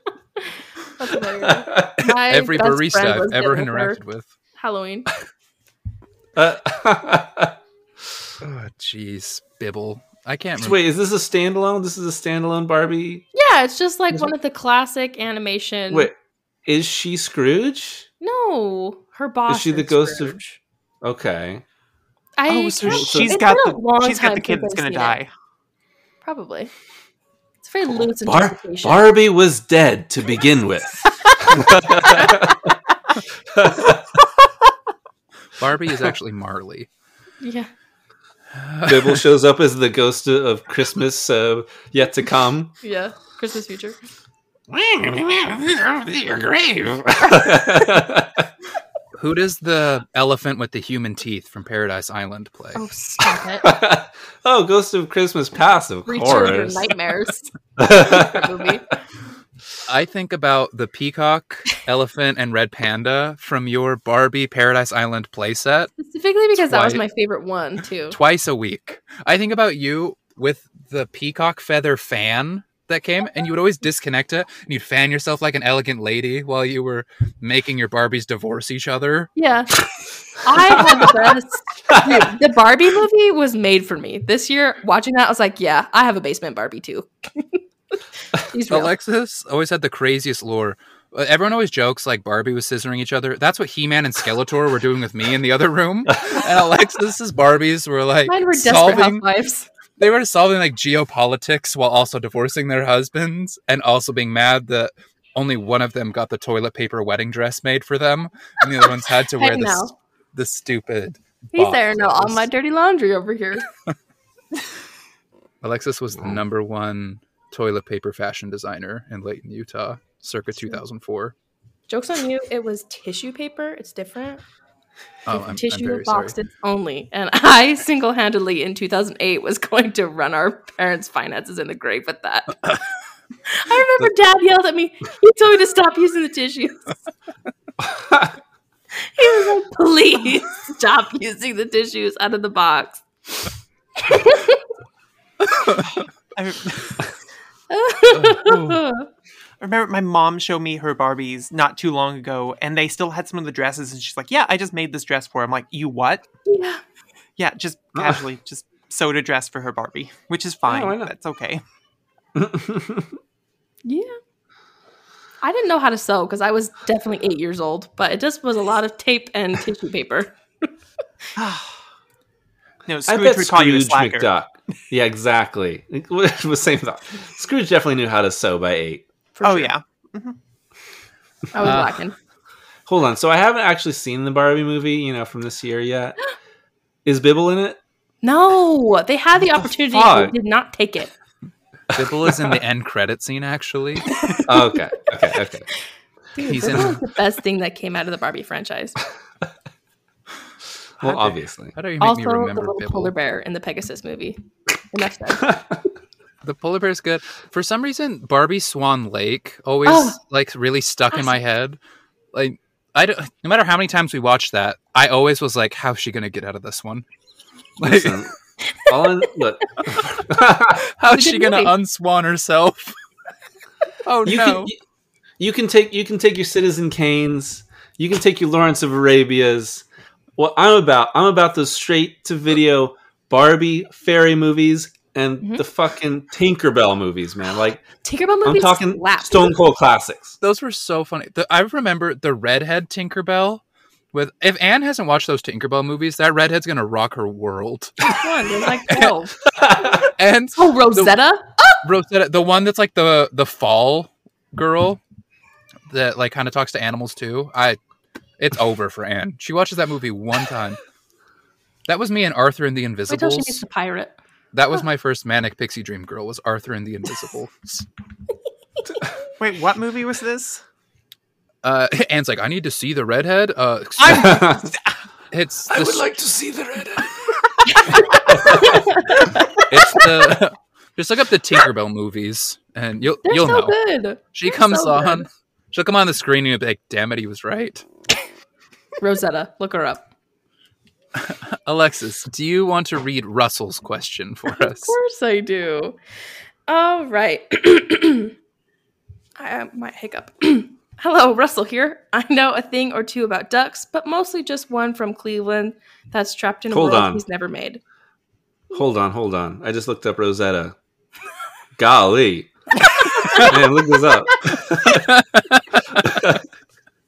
That's hilarious. My Every barista I've ever Bibble interacted with. Halloween. Uh, Oh, jeez, Bibble. I can't so remember. wait, is this a standalone? This is a standalone Barbie. Yeah, it's just like one of the classic animation. Wait, is she Scrooge? No, her boss. Is she the is ghost Scrooge. of? Okay. I Oh, so can't- she's it's got the she's got the kid that's gonna die. it. Probably. It's very loose Bar- interpretation. Barbie was dead to begin with. Barbie is actually Marley. yeah. Bibble shows up as the ghost of Christmas uh, yet to come. Yeah. Christmas future. Grave. Who does the elephant with the human teeth from Paradise Island play? Oh, stop it. oh, Ghost of Christmas Past, of Three children course. nightmares. Movie. I think about the peacock, elephant, and red panda from your Barbie Paradise Island playset Specifically because that was my favorite one too. twice a week. I think about you with the peacock feather fan that came, and you would always disconnect it, and you'd fan yourself like an elegant lady while you were making your Barbies divorce each other. Yeah. I had the best. Dude, the Barbie movie was made for me. This year, watching that, I was like, yeah, I have a basement Barbie too. He's real. Alexis always had the craziest lore. Uh, Everyone always jokes like Barbie was scissoring each other. That's what He-Man and Skeletor were doing with me in the other room. And Alexis's Barbies were like Mine were solving housewives. they were solving like geopolitics while also divorcing their husbands and also being mad that only one of them got the toilet paper wedding dress made for them and the other ones had to wear Hey, this the stupid He's box there now. All my dirty laundry over here. Alexis was the number one toilet paper fashion designer in Layton, Utah, circa 2004. Jokes on you. It was tissue paper. It's different. Oh, I'm, I'm tissue very sorry. boxes only. And I single handedly in 2008 was going to run our parents' finances in the grave with that. I remember dad yelled at me. He told me to stop using the tissues. He was like, please stop using the tissues out of the box. I Oh, I remember my mom showed me her Barbies not too long ago, and they still had some of the dresses, and she's like, "Yeah, I just made this dress for." Her. I'm like, "You what?" yeah. Yeah, just ah. casually, just sewed a dress for her Barbie, which is oh, fine. why? That's okay. Yeah. I didn't know how to sew because I was definitely eight years old, but it just was a lot of tape and tissue paper. No, I bet would call you a Scrooge slacker. McDuck. Yeah, exactly. The same thought. Scrooge definitely knew how to sew by eight. for Oh sure. yeah, I was Uh, lacking. Hold on. So I haven't actually seen the Barbie movie, you know, from this year yet. Is Bibble in it? No, they had the What the opportunity fuck? and did not take it. Bibble is in the end credit scene, actually. Oh, okay. Okay. Okay. Dude, He's this in- the best thing that came out of the Barbie franchise. Well, How dare- obviously. How do you make Also, me the little Bibble? polar bear in the Pegasus movie. Enough said. The polar bear is good. For some reason, Barbie Swan Lake always Oh. like really stuck in my head. Like I don't, no matter how many times we watched that, I always was like, "How's she gonna get out of this one? Like, Listen, all in, look, how's she gonna movie. unswan herself?" oh you no! can you, you can take you can take your Citizen Kanes, you can take your Lawrence of Arabia's. what I'm about. I'm about those straight to video Barbie fairy movies and Mhm. the fucking Tinkerbell movies, man. Like Tinkerbell I'm talking slap. Stone Cold classics. Those were so funny. The, I remember the redhead Tinkerbell. With if Anne hasn't watched those Tinkerbell movies, that redhead's gonna rock her world. Which one? There's like twelve. And oh, Rosetta. Rosetta, the one that's like the the fall girl that like kind of talks to animals too. I, it's over for Anne. She watches that movie one time. That was me and Arthur and the Wait till she meets the pirate. That was my first manic pixie dream girl. Was Arthur and the Invisibles. Wait, what movie was this? Uh, Anne's like, I need to see the redhead. Uh, I'm- it's the, like to see the redhead. it's the just look up the Tinkerbell movies and you'll They're you'll so know. good. She They're comes so on. good. She'll come on the screen and you'll be like, "Damn it, he was right." Rosetta. Look her up. Alexis, do you want to read Russell's question for us? Of course I do. All right. I uh, might hiccup. Hello, Russell here. I know a thing or two about ducks, but mostly just one from Cleveland that's trapped in a Hold world on. he's never made. hold on, hold on. I just looked up Rosetta. Golly. Man, look this up.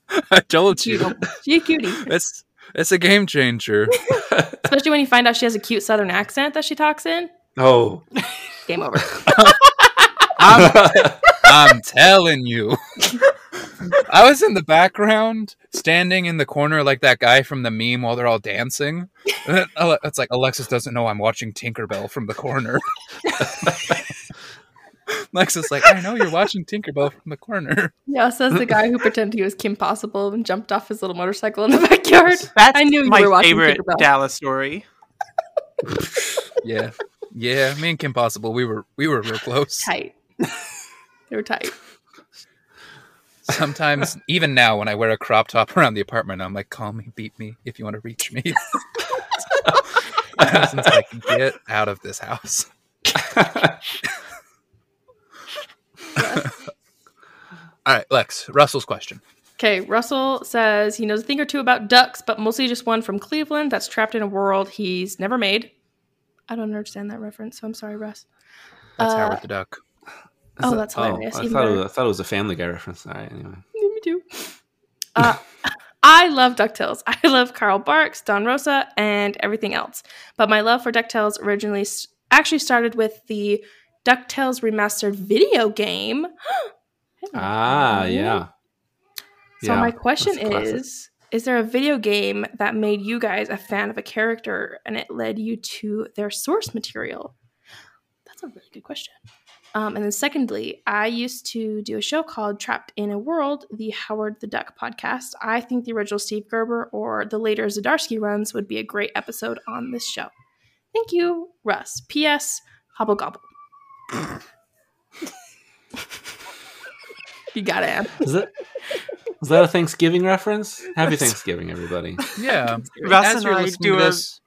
I told you. She a cutie. It's it's a game changer. Especially when you find out she has a cute southern accent that she talks in. Oh. Game over. I'm, I'm telling you. I was in the background, standing in the corner like that guy from the meme while they're all dancing. And then Ale- It's like Alexis doesn't know I'm watching Tinkerbell from the corner. Alexis like, I know you're watching Tinkerbell from the corner. Yeah, says the guy who pretended he was Kim Possible and jumped off his little motorcycle in the backyard. That's I knew you my were watching favorite Tinkerbell. Dallas story. Yeah, yeah. Me and Kim Possible, we were we were real close. Tight. they were tight. Sometimes, even now, when I wear a crop top around the apartment, I'm like, call me, beat me if you want to reach me. Since I can get out of this house. All right, Lex, Russell's question. Okay, Russell says he knows a thing or two about ducks, but mostly just one from Cleveland that's trapped in a world he's never made. I don't understand that reference, so I'm sorry, Russ. That's Uh, Howard the Duck. Oh, that's hilarious. I Even thought, it was, I thought it was a Family Guy reference. All right, anyway. Me too. Uh, I love DuckTales. I love Carl Barks, Don Rosa, and everything else. But my love for DuckTales originally s- actually started with the DuckTales remastered video game. Ah, yeah. So Yeah, my question that's a classic. is is there a video game that made you guys a fan of a character and it led you to their source material? That's a really good question. Um, and then secondly, I used to do a show called Trapped in a World, the Howard the Duck podcast. I think the original Steve Gerber or the later Zdarsky runs would be a great episode on this show. Thank you, Russ. P.S. Hobble Gobble. You got to Anne. Is that, is that a Thanksgiving reference? Happy Thanksgiving, everybody. Yeah. Russ As and I do a, this,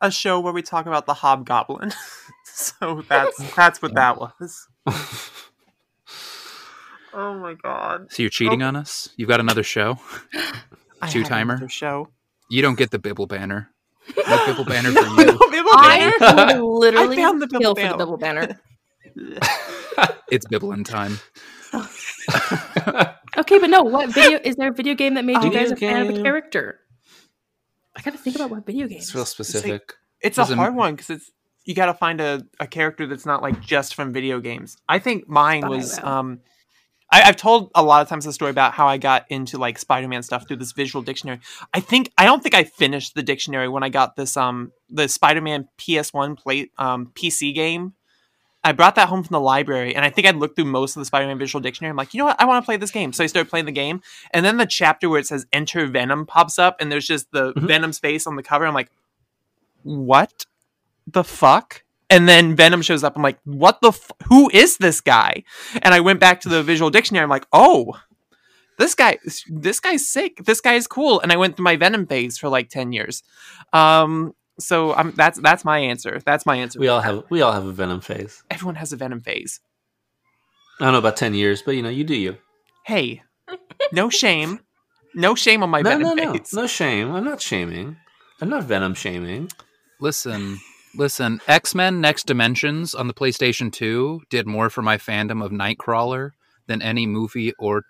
a show where we talk about the Hobgoblin. so that's that's what that was. Oh my god. so you're cheating on us? You've got another show? Two-timer? show. You don't get the Bibble banner. No Bibble banner for No, you. no, Bibble I Banner. would literally I found the kill Bibble for the Banner. double banner. It's Bibblein time. Okay, but no, what video is there a video game that made you Video guys a fan of a character? I gotta think about what video games. It's real specific. It's a Doesn't- hard one because it's you got to find a, a character that's not like just from video games. I think mine Thought I was um, I, I've told a lot of times the story about how I got into like Spider-Man stuff through this visual dictionary. I think I don't think I finished the dictionary when I got this um the Spider-Man PS1 play um PC game. I brought that home from the library, and I think I'd looked through most of the Spider-Man visual dictionary. I'm like, you know what? I want to play this game, so I started playing the game, and then the chapter where it says "Enter Venom" pops up, and there's just the Mhm. Venom's face on the cover. I'm like, what the fuck? And then Venom shows up. I'm like, what the? F- who is this guy? And I went back to the visual dictionary. I'm like, oh, this guy, this guy's sick. This guy is cool. And I went through my Venom phase for like ten years. Um, so I'm that's that's my answer. That's my answer. We all have we all have a Venom phase. Everyone has a Venom phase. I don't know about ten years, but you know, you do you. Hey, no shame, no shame on my no, Venom no, no, phase. no shame. I'm not shaming. I'm not venom shaming. Listen, listen. X Men Next Dimensions on the PlayStation 2 did more for my fandom of Nightcrawler than any movie or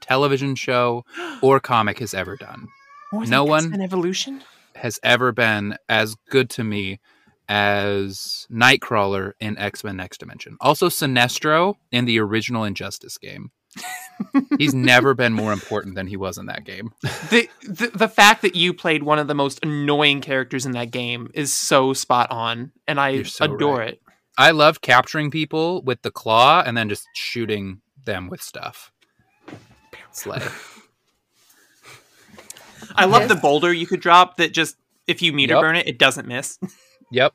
television show or comic has ever done. More than No one- X-Men Evolution. Has ever been as good to me as Nightcrawler in X Men Next Dimension. Also, Sinestro in the original Injustice game. He's never been more important than he was in that game. The, the the fact that you played one of the most annoying characters in that game is so spot on, and I so adore right. it. I love capturing people with the claw and then just shooting them with stuff. Slay. I love Yes. the boulder you could drop that just if you meter Yep. burn it, it doesn't miss. Yep.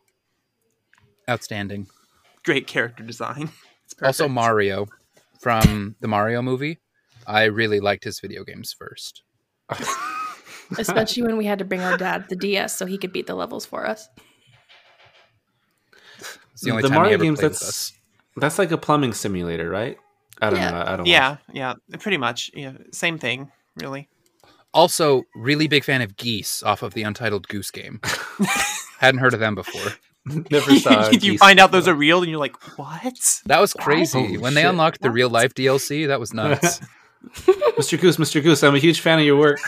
Outstanding. Great character design. It's Also. Mario from the Mario movie. I really liked his video games first. Especially when we had to bring our dad the DS so he could beat the levels for us. It's the only time he ever played with us. that's that's like a plumbing simulator, right? I don't Yeah. know. I don't. Yeah, yeah, pretty much. Yeah, same thing, really. Also, really big fan of Geese off of the Untitled Goose Game. Hadn't heard of them before. Never saw. you geese find out those are real, and you're like, "What?" That was crazy. Holy when they shit. unlocked the What? real life DLC, that was nuts. Mr. Goose, Mr. Goose, I'm a huge fan of your work.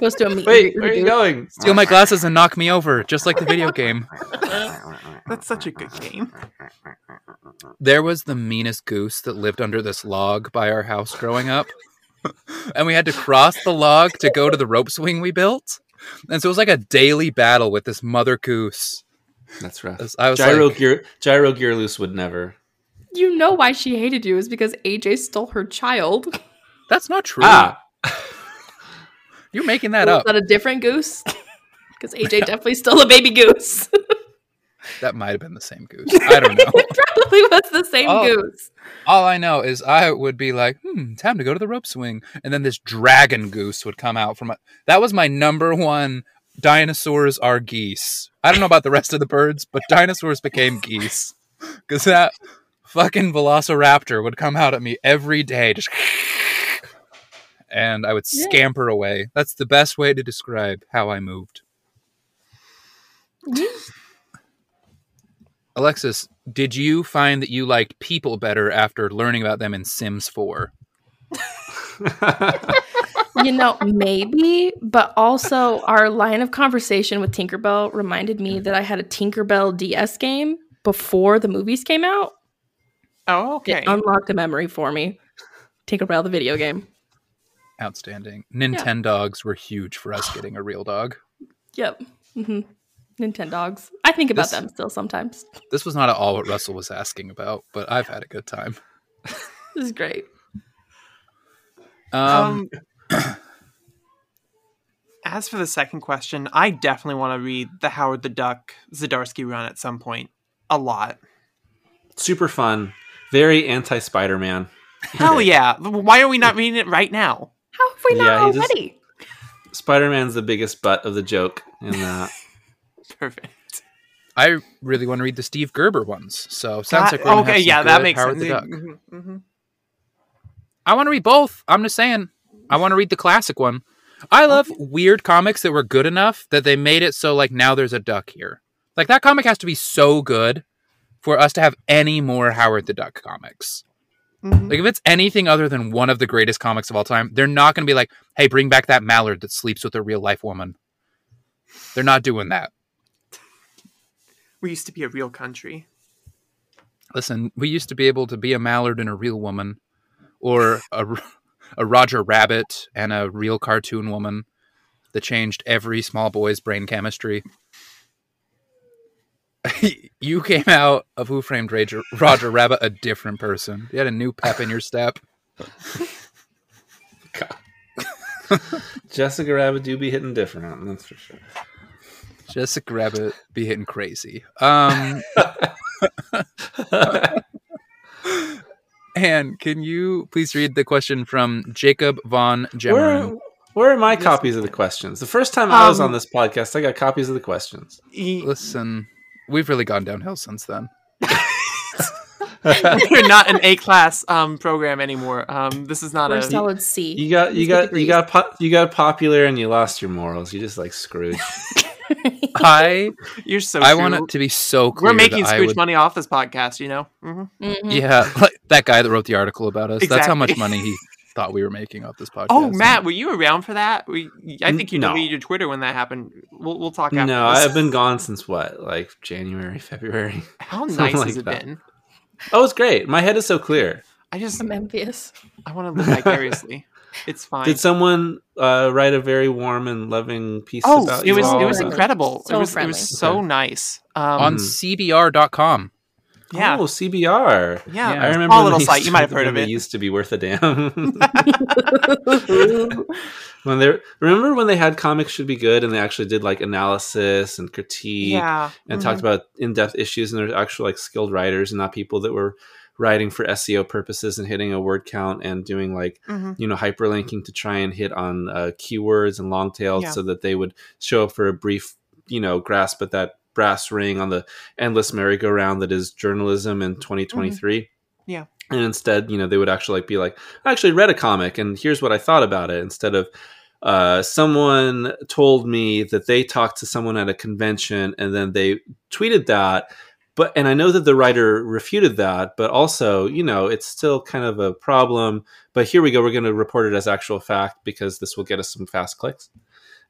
Goes to a meet Wait, where are you going? Steal my glasses and knock me over, just like the video game. That's such a good game. There was the meanest goose that lived under this log by our house growing up. And we had to cross the log to go to the rope swing we built. And so it was like a daily battle with this mother goose. That's rough. I was Gyro like, Gear Gyro Gearloose would never. You know why she hated you is because AJ stole her child. that's not true. Ah, You're making that Was up. Is that a different goose? Because AJ definitely stole a baby goose. That might have been the same goose. I don't know. it probably was the same Oh. goose. All I know is I would be like, hmm, time to go to the rope swing. And then this dragon goose would come out from a- that was my number one dinosaurs are geese. I don't know about the rest of the birds, but dinosaurs became geese. Because that fucking velociraptor would come out at me every day, just and I would Yeah. scamper away. That's the best way to describe how I moved. Alexis, did you find that you liked people better after learning about them in Sims 4? You know, maybe, but also our line of conversation with Tinkerbell reminded me that I had a Tinkerbell DS game before the movies came out. Oh, okay. It unlocked a memory for me. Tinkerbell, the video game. Outstanding. Nintendogs were huge for us getting a real dog. Yep. hmm Nintendogs. I think about This- them still sometimes. This was not at all what Russell was asking about, but I've had a good time. This is great. Um, Um, as for the second question, I definitely want to read the Howard the Duck Zdarsky run at some point. A lot. Super fun. Very anti Spider Man. Hell yeah. Why are we not reading it right now? How have we not Yeah, already? Spider Man's the biggest butt of the joke in that. Perfect. I really want to read the Steve Gerber ones, so sounds like God- we're okay, yeah, that makes Howard sense. the Duck. Mhm, mhm. I want to read both. I'm just saying. I want to read the classic one. I love weird comics that were good enough that they made it so like now there's a duck here. Like that comic has to be so good for us to have any more Howard the Duck comics. Mhm. Like if it's anything other than one of the greatest comics of all time, they're not going to be like, "Hey, bring back that mallard that sleeps with a real life woman." They're not doing that. We used to be a real country. Listen, we used to be able to be a mallard and a real woman, or a, a Roger Rabbit and a real cartoon woman that changed every small boy's brain chemistry. you came out of Who Framed Roger, Roger Rabbit a different person. You had a new pep in your step. Jessica Rabbit do be hitting different, that's for sure. Jessica Rabbit be hitting crazy. Um, and can you please read the question from Jacob von Where, Gemmerin? where are my copies of the questions? The first time I was Um, on this podcast, I got copies of the questions. E- Listen, we've really gone downhill since then. We're not an A class um, program anymore. Um, this is not We're a. a solid C. You got you Let's get got you got po- you got popular and you lost your morals. You just like Scrooge. I You're so. I true. want it to be so clear. We're making Scrooge would- money off this podcast. You know. hmm Mhm. Yeah, like that guy that wrote the article about us. That's how much money he thought we were making off this podcast. Oh, Matt, were you around for that? We, I N- think you no. deleted your Twitter when that happened. We'll, we'll talk after no, this. I've been gone since what, like January, February. How nice like has it that. been? Oh, it's great. My head is so clear. I just, I'm envious. I want to live vicariously. It's fine. Did someone uh, write a very warm and loving piece oh, about it you was all? it was Friendly. incredible. So it was it was so Okay. nice. Um, on. CBR.com. yeah, Oh, CBR. yeah, yeah. I remember Small when little site. You might have heard of they it. used to be worth a damn. when they remember when they had comics should be good and they actually did like analysis and critique Yeah, and mhm. talked about in-depth issues and there's actual like skilled writers and not people that were writing for SEO purposes and hitting a word count and doing like Mhm. you know hyperlinking to try and hit on uh, keywords and long tails Yeah. so that they would show up for a brief you know grasp at that brass ring on the endless merry-go-round that is journalism in 2023 Mm-hmm. Yeah. and instead you know they would actually like be like i actually read a comic and here's what i thought about it instead of uh, someone told me that they talked to someone at a convention and then they tweeted that but and i know that the writer refuted that but also you know it's still kind of a problem but here we go we're going to report it as actual fact because this will get us some fast clicks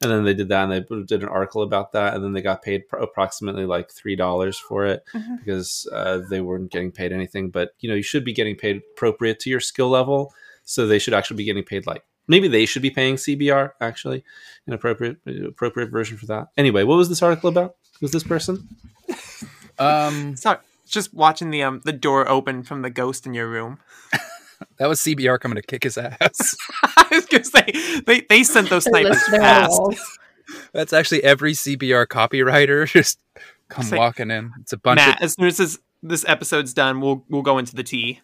and then they did that and they did an article about that and then they got paid pro- approximately like three dollars for it Mhm. because uh, they weren't getting paid anything but you know you should be getting paid appropriate to your skill level so they should actually be getting paid like maybe they should be paying cbr actually an appropriate appropriate version for that anyway what was this article about was this person Um, Sorry, just watching the um the door open from the ghost in your room. that was CBR coming to kick his ass. I was gonna say they they sent those They snipers list fast. That's actually every CBR copywriter just come Say- walking in. It's a bunch Matt, of as soon as this this episode's done, we'll we'll go into the tea.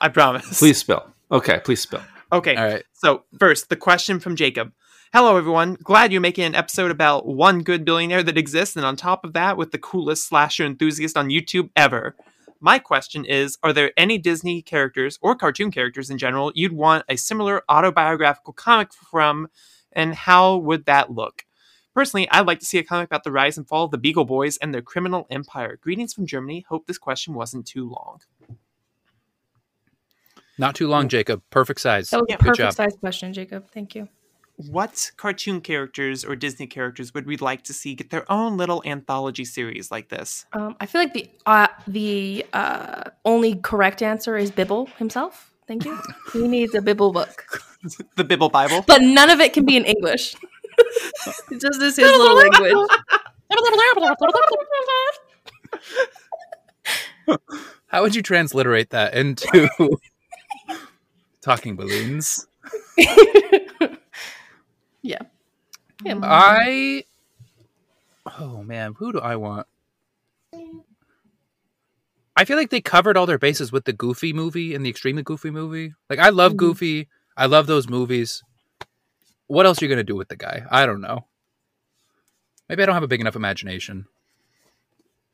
I promise. please spill okay please spill Okay. all right. So, first, the question from Jacob. Hello, everyone. Glad you're making an episode about one good billionaire that exists, and on top of that, with the coolest slasher enthusiast on YouTube ever. My question is Are there any Disney characters or cartoon characters in general you'd want a similar autobiographical comic from, and how would that look? Personally, I'd like to see a comic about the rise and fall of the Beagle Boys and their criminal empire. Greetings from Germany. Hope this question wasn't too long. Not too long, Jacob. Perfect size. That was Yeah. a Good perfect job. size question, Jacob. Thank you. What cartoon characters or Disney characters would we like to see get their own little anthology series like this? Um, I feel like the uh, the uh, only correct answer is Bibble himself. Thank you. he needs a Bibble book, The Bibble Bible. but none of it can be in English. It's just this his little language. How would you transliterate that into talking balloons? Yeah. Him. I. Oh man, who do I want? I feel like they covered all their bases with the Goofy movie and the extremely Goofy movie. Like I love Mhm. Goofy. I love those movies. What else are you gonna do with the guy? I don't know. Maybe I don't have a big enough imagination.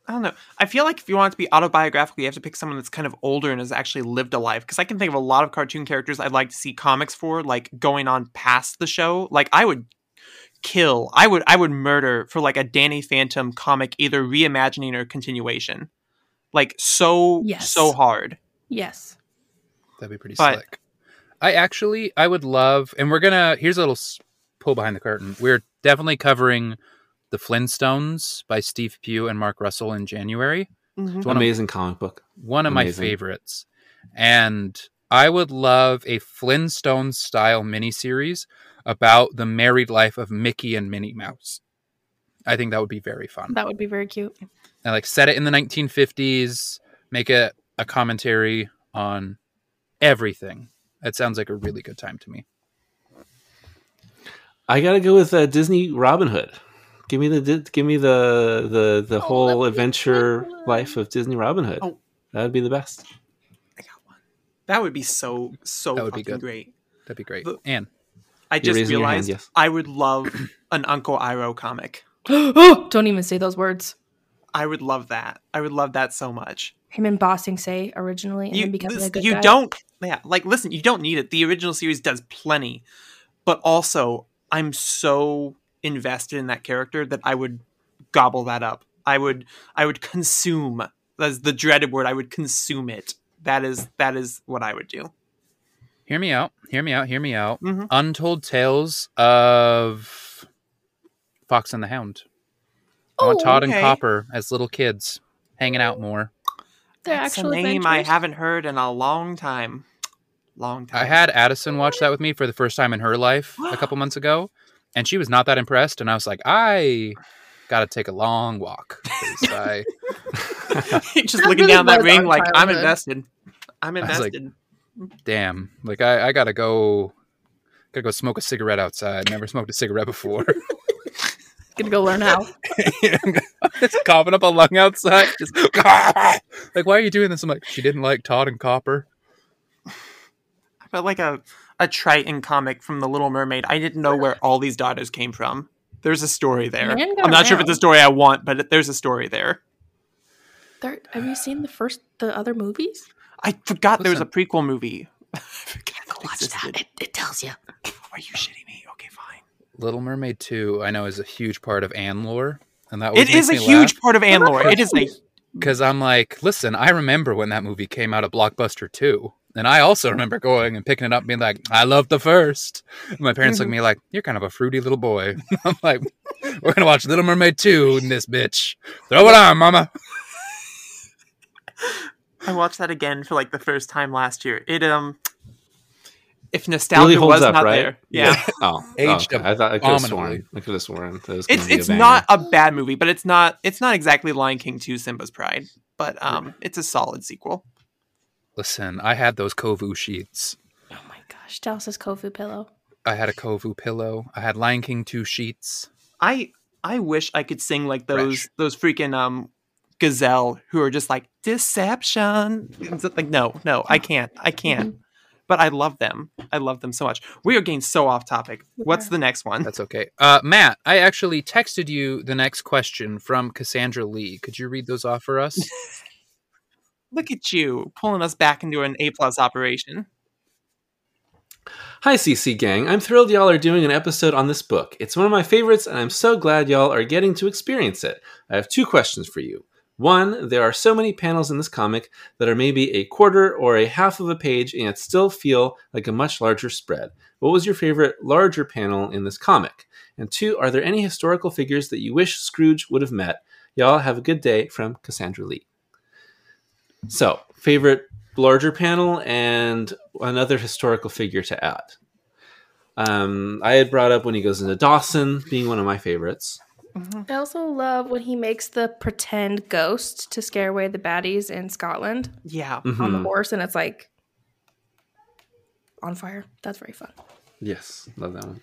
I don't know. I feel like if you want it to be autobiographical, you have to pick someone that's kind of older and has actually lived a life. Because I can think of a lot of cartoon characters I'd like to see comics for, like going on past the show. Like I would kill, I would, I would murder for like a Danny Phantom comic, either reimagining or continuation. Like so, Yes. so hard. Yes. That'd be pretty But- slick. I actually, I would love, and we're gonna. Here's a little pull behind the curtain. We're definitely covering the Flintstones by Steve Pugh and Mark Russell in January. Mhm. It's one of, amazing comic book one of my favorites, and I would love a Flintstone style miniseries about the married life of Mickey and Minnie Mouse. I think that would be very fun. That would be very cute. And like set it in the 1950s, make it a commentary on everything. That sounds like a really good time to me. I gotta go with uh, Disney Robin Hood. Give me the give me the the the Oh, whole adventure life of Disney Robin Hood. Oh. That'd be the best. I got one. That would be so, so That would be fucking good. great. That'd be great. The- and I just your hand, realized yes. I would love an Uncle Iroh comic. Oh, don't even say those words. I would love that. I would love that so much. Him and Bossing Say originally, and You, then becoming a good you guy. don't, yeah, like listen, you don't need it. The original series does plenty, but also I'm so invested in that character that I would gobble that up. I would, I would consume. That's the dreaded word. I would consume it. That is, that is what I would do. Hear me out. Hear me out. Hear me out. Mhm. Untold Tales of Fox and the Hound. I want Oh, Todd okay. and Copper as little kids hanging out more. Their That's a name I haven't heard in a long time. Long time. I had Addison watch that with me for the first time in her life a couple months ago, and she was not that impressed. And I was like, I got to take a long walk. I, just That looking really down that ring our like I'm invested. I'm I was like- invested. Damn, like I, I gotta go, gotta go smoke a cigarette outside. Never smoked a cigarette before. Gonna go learn how. just coughing up a lung outside. Just like, why are you doing this? I'm like, she didn't like Todd and Copper. I felt like a a Triton comic from The Little Mermaid. I didn't know where all these daughters came from. There's a story there. I'm not sure if it's a story I want, but there's a story there. There, have you seen the first, the other movies? I forgot there was a prequel movie. I forgot that existed. It, it tells you. Are you shitting me? Okay, fine. Little Mermaid 2, I know, is a huge part of Anne lore. And that always It is a huge laugh. part of Anne lore. It is a because I'm like, listen, I remember when that movie came out at Blockbuster 2. And I also remember going and picking it up and being like, I love the first. And my parents look at mm-hmm. me like, you're kind of a fruity little boy. I'm like, we're going to watch Little Mermaid 2 in this bitch. Throw it on, mama. I watched that again for like the first time last year. It um if nostalgia really holds was up, not right? there. Yeah. Oh, Aged okay. I thought I could have abominably. sworn. I could have sworn. That was it's a it's not a bad movie, but it's not it's not exactly Lion King 2 Simba's Pride. But um it's a solid sequel. Listen, I had those Kovu sheets. Oh my gosh, Dallas's Kovu pillow. I had a Kovu pillow. I had Lion King 2 sheets. I I wish I could sing like those Fresh. those freaking um gazelle who are just like deception. It's like no, no, I can't. I can't. But I love them. I love them so much. We are getting so off topic. What's the next one? That's okay. Uh, Matt, I actually texted you the next question from Cassandra Lee. Could you read those off for us? Look at you pulling us back into an A plus operation. Hi, CC Gang. I'm thrilled y'all are doing an episode on this book. It's one of my favorites, and I'm so glad y'all are getting to experience it. I have two questions for you. One, there are so many panels in this comic that are maybe a quarter or a half of a page and still feel like a much larger spread. What was your favorite larger panel in this comic? And two, are there any historical figures that you wish Scrooge would have met? Y'all have a good day from Cassandra Lee. So, favorite larger panel and another historical figure to add. Um, I had brought up when he goes into Dawson being one of my favorites. I also love when he makes the pretend ghost to scare away the baddies in Scotland Yeah. on the Mhm. horse, and it's like on fire. That's very fun. Yes, love that one.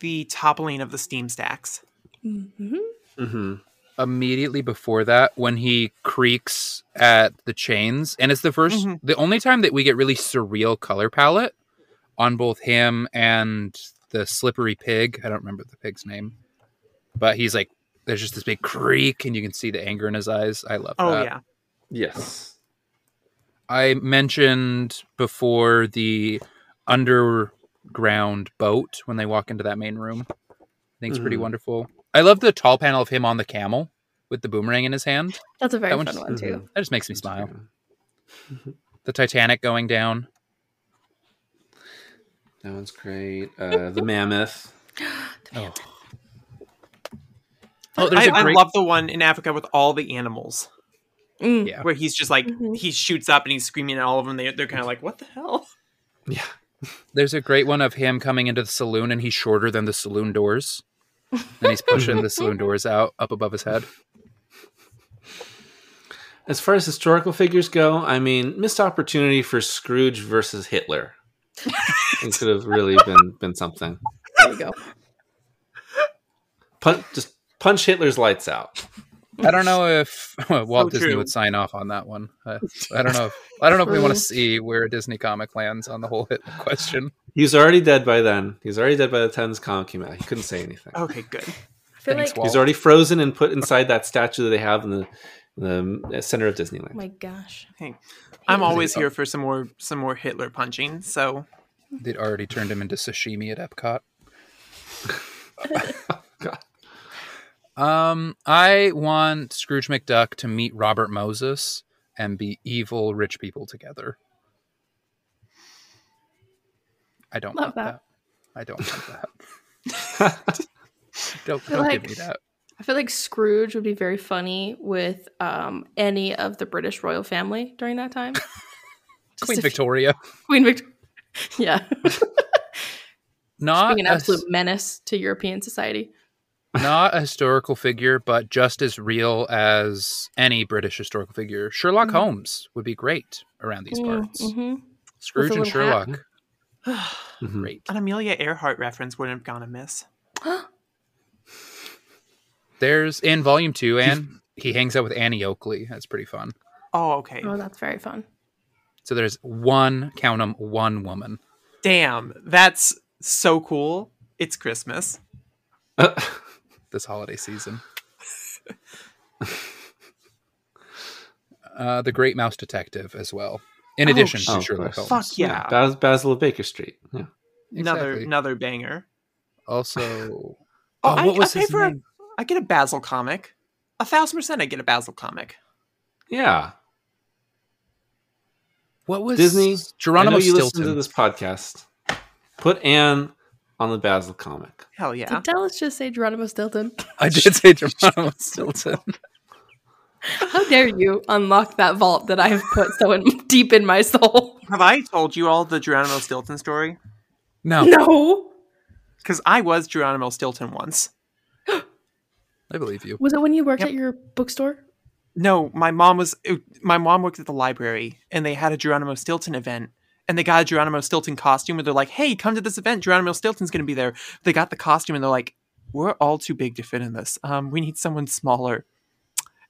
The toppling of the steam stacks. Mm-hmm. hmm Immediately before that, when he creaks at the chains, and it's the 1st Mhm. the only time that we get really surreal color palette on both him and the slippery pig. I don't remember the pig's name, but he's like, there's just this big creak, and you can see the anger in his eyes. I love Oh that. yeah. Yes. I mentioned before the underground boat when they walk into that main room. I think it's pretty Mhm. wonderful. I love the tall panel of him on the camel with the boomerang in his hand. That's a very That fun one's- one too. That just makes me smile. The Titanic going down. That one's great. Uh, the mammoth. Oh, oh there's I, a I great. love the one in Africa with all the animals Mm. yeah, where he's just like Mhm. he shoots up and he's screaming at all of them. They, they're kind of like, "What the hell?" Yeah. there's a great one of him coming into the saloon and he's shorter than the saloon doors, and he's pushing the saloon doors out up above his head. As far as historical figures go, I mean, missed opportunity for Scrooge versus Hitler. it could have really been been something. There you go. Pun- just punch Hitler's lights out. I don't know if Walt Disney true. would sign off on that one. Uh, I don't know. If, I don't know if we want to see where a Disney comic lands on the whole Hitler question. He's already dead by then. He's already dead by the time this comic came out. He couldn't say anything. Okay, good. I feel Thanks, like Walt. He's already frozen and put inside that statue that they have in the, the center of Disneyland. oh my gosh. Hey, I'm always here for some more some more Hitler punching. So They'd already turned him into sashimi at Epcot. God. Um, I want Scrooge McDuck to meet Robert Moses and be evil rich people together. I don't Love want that. that. I don't want that. don't don't give like- me that. I feel like Scrooge would be very funny with um, any of the British royal family during that time. Queen if- Victoria, Queen Victoria. Yeah. not Being an a, absolute menace to European society. Not a historical figure, but just as real as any British historical figure. Sherlock Mhm. Holmes would be great around these parts. Mm-hmm. Scrooge and. Sherlock, Mhm. great. an Amelia Earhart reference wouldn't have gone amiss. There's in volume two, and he hangs out with Annie Oakley. That's pretty fun. Oh, okay. Oh, that's very fun. So there's one, count 'em, one woman. Damn, that's so cool. It's Christmas. this holiday season. uh, the Great Mouse Detective as well, in Oh, addition sh- to Oh, Sherlock. Holmes. Fuck yeah. Bas- Basil of Baker Street. Yeah. Another Exactly. another banger. Also, Oh, oh, I- what was I his for name? I get a Basil comic. A thousand percent I get a Basil comic. Yeah. What was Disney. Geronimo I know you listen Stilton. to this podcast. Put Anne on the Basil comic. Hell yeah. Did Dallas just say Geronimo Stilton? I did say Geronimo Stilton. How dare you unlock that vault that I have put so in, deep in my soul? Have I told you all the Geronimo Stilton story? No, No. Because I was Geronimo Stilton once. I believe you. Was it when you worked Yep. at your bookstore? No, my mom was. it- My mom worked at the library, and they had a Geronimo Stilton event, and they got a Geronimo Stilton costume, and they're like, "Hey, come to this event. Geronimo Stilton's going to be there." They got the costume, and they're like, "We're all too big to fit in this. Um, we need someone smaller."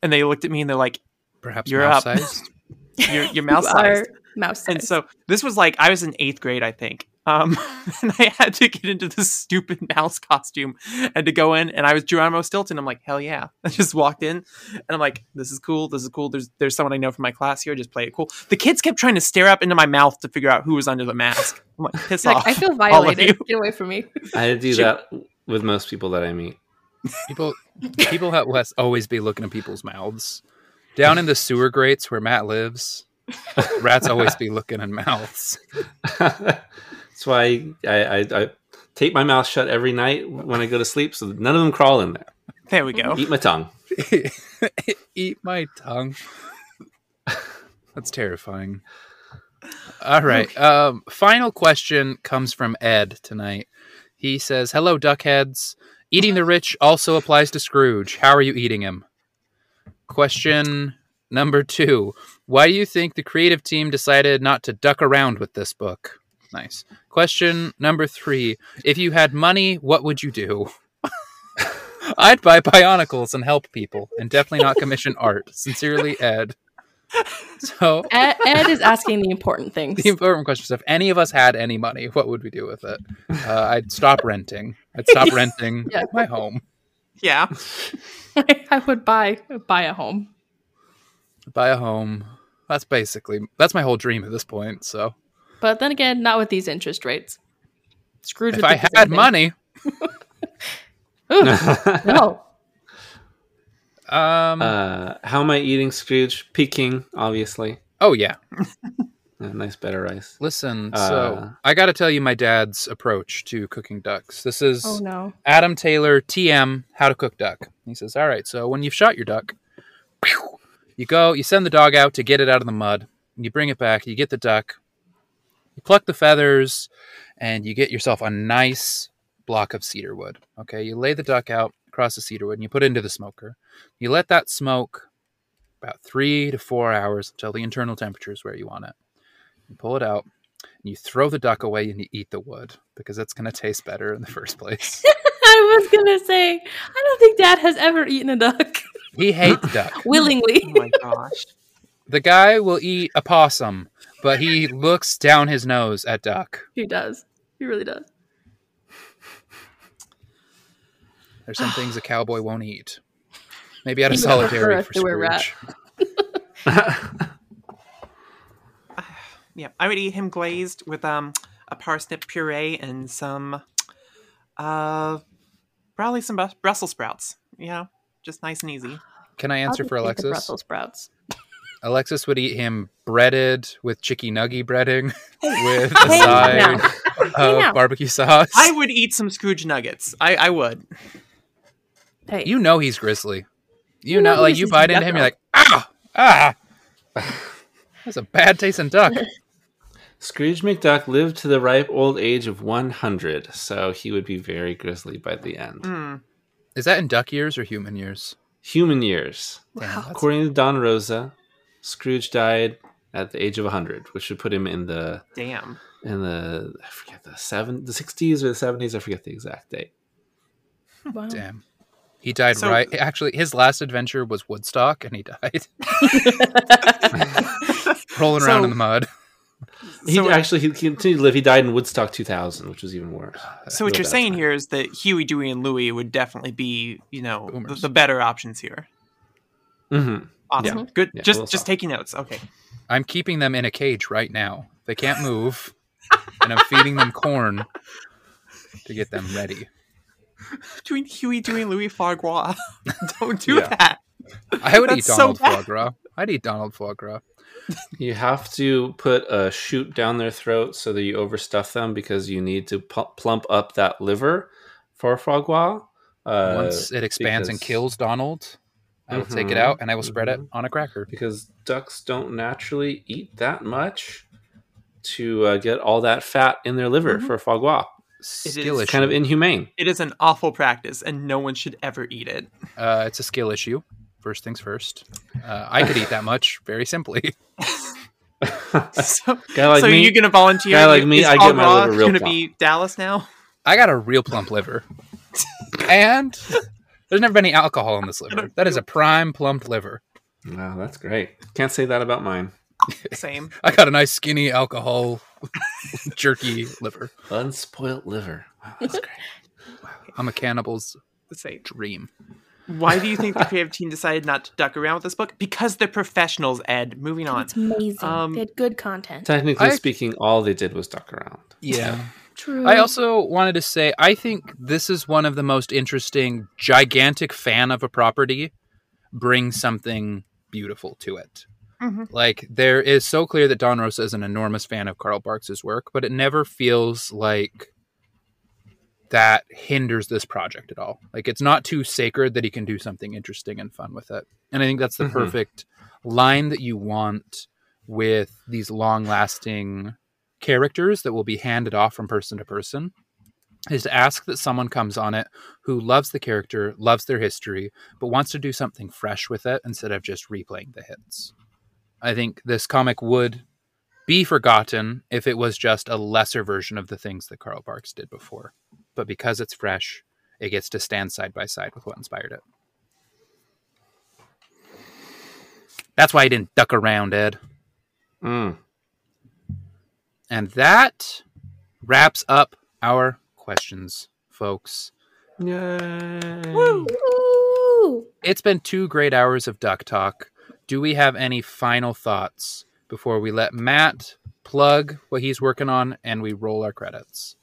And they looked at me, and they're like, Perhaps You're mouse up. sized. "You're, you're mouse You are sized." mouse And sized. so this was like I was in eighth grade, I think. Um, and I had to get into this stupid mouse costume and to go in, and I was Geronimo Stilton. I'm like, hell yeah! I just walked in, and I'm like, this is cool. This is cool. There's there's someone I know from my class here. Just play it cool. The kids kept trying to stare up into my mouth to figure out who was under the mask. I'm like, piss Like, off. I feel violated. Get away from me. I do Sure. that with most people that I meet. People, people have Wes always be looking at people's mouths. Down in the sewer grates where Matt lives, rats always be looking in mouths. That's why I, I, I tape my mouth shut every night when I go to sleep, so none of them crawl in there. There we go. Eat my tongue. Eat my tongue. That's terrifying. All right. Um, final question comes from Ed tonight. He says, "Hello, duckheads. Eating the rich also applies to Scrooge. How are you eating him?" Question number two: Why do you think the creative team decided not to duck around with this book? Nice. Question number three: If you had money, what would you do? I'd buy Bionicles and help people, and definitely not commission art. Sincerely, Ed. So Ed, Ed is asking the important things. the important question is: If any of us had any money, what would we do with it? Uh, I'd stop renting. I'd stop renting Yeah. my home. Yeah. I would buy buy a home. Buy a home. That's basically that's my whole dream at this point. So But then again, not with these interest rates. Scrooge if I think had thing. money, Ugh, no. um, uh, how am I eating Scrooge? Peking, obviously. oh yeah. Nice better rice. Listen, Uh, so I got to tell you my dad's approach to cooking ducks. This is Oh no. Adam Taylor, TM, How to Cook Duck. He says, All right, so when you've shot your duck, you go, you send the dog out to get it out of the mud, and you bring it back, you get the duck, you pluck the feathers, and you get yourself a nice block of cedar wood. Okay, you lay the duck out across the cedar wood and you put it into the smoker. You let that smoke about three to four hours until the internal temperature is where you want it. You pull it out, and you throw the duck away and you eat the wood because it's going to taste better in the first place. I was gonna say, I don't think Dad has ever eaten a duck He hates duck. willingly. Oh my gosh. The guy will eat a possum, but he looks down his nose at duck. he does. He really does. There's some things a cowboy won't eat. Maybe out of He solidarity for sewer rat. Scrooge. Yeah, I would eat him glazed with um a parsnip puree and some uh probably some Brussels sprouts. You know, just nice and easy. Can I answer for take Alexis? Brussels sprouts. Alexis would eat him breaded with chicky nuggy breading with a side Hey, of now. barbecue sauce. I would eat some Scrooge nuggets. I I would. Hey, You know he's grizzly. You, You know, know like you bite into him, you're like, ah, ah. That's a bad tasting duck. Scrooge McDuck lived to the ripe old age of 100, so he would be very grizzly by the end. Mm. Is that in duck years or human years? Human years. Wow. According to Don Rosa, Scrooge died at the age of 100, which would put him in the Damn. in the I forget the seven the 60s or the 70s. I forget the exact date. wow. Damn. He died So- right. Actually, his last adventure was Woodstock, and he died rolling around So- in the mud. He So- actually he continued to live. He died in Woodstock 2000, which was even worse. So what you're saying time. here is that Huey, Dewey, and Louie would definitely be, you know, the, the better options here. Mhm. Awesome. Yeah. Good. Yeah, just just stop. taking notes. Okay. I'm keeping them in a cage right now. They can't move, and I'm feeding them corn to get them ready. Between Huey, Dewey, and Louie foie gras. Don't do Yeah. that. I would eat That's so Donald bad. foie gras. I'd eat Donald foie gras. You have to put a chute down their throat so that you overstuff them because you need to plump up that liver for foie gras. Uh, Once it expands and kills Donald, I will take it Mhm, out and I will spread it mhm. on a cracker. because ducks don't naturally eat that much to uh, get all that fat in their liver Mhm. for foie gras. Skill is issue. Kind of inhumane. It is an awful practice, and no one should ever eat it. Uh, it's a skill issue. First things first. Uh, I could eat that much very simply. So, Guy like so me, you're gonna volunteer? guy like me, Is I get foie my gras liver real gonna plump. be Dallas now? I got a real plump liver, and there's never been any alcohol in this liver. That is a prime plumped liver. Wow, that's great. Can't say that about mine. Same. I got a nice skinny alcohol jerky liver. Unspoilt liver. Wow, that's great. I'm a cannibal's Same. dream. Why do you think the creative team decided not to duck around with this book? Because they're professionals, Ed. Moving on. It's amazing. Um, they had good content. Technically I- speaking, all they did was duck around. Yeah. True. I also wanted to say I think this is one of the most interesting gigantic fan of a property brings something beautiful to it. Mhm. Like there is so clear that Don Rosa is an enormous fan of Carl Barks' work, but it never feels like that hinders this project at all. Like it's not too sacred that he can do something interesting and fun with it. And I think that's the Mhm. perfect line that you want with these long-lasting characters that will be handed off from person to person is to ask that someone comes on it who loves the character, loves their history, but wants to do something fresh with it instead of just replaying the hits. I think this comic would be forgotten if it was just a lesser version of the things that Carl Barks did before. But because it's fresh, it gets to stand side by side with what inspired it. That's why I didn't duck around, Ed. Mm. And that wraps up our questions, folks. Yay. Ooh. It's been two great hours of Duck Talk. Do we have any final thoughts before we let Matt plug what he's working on and we roll our credits?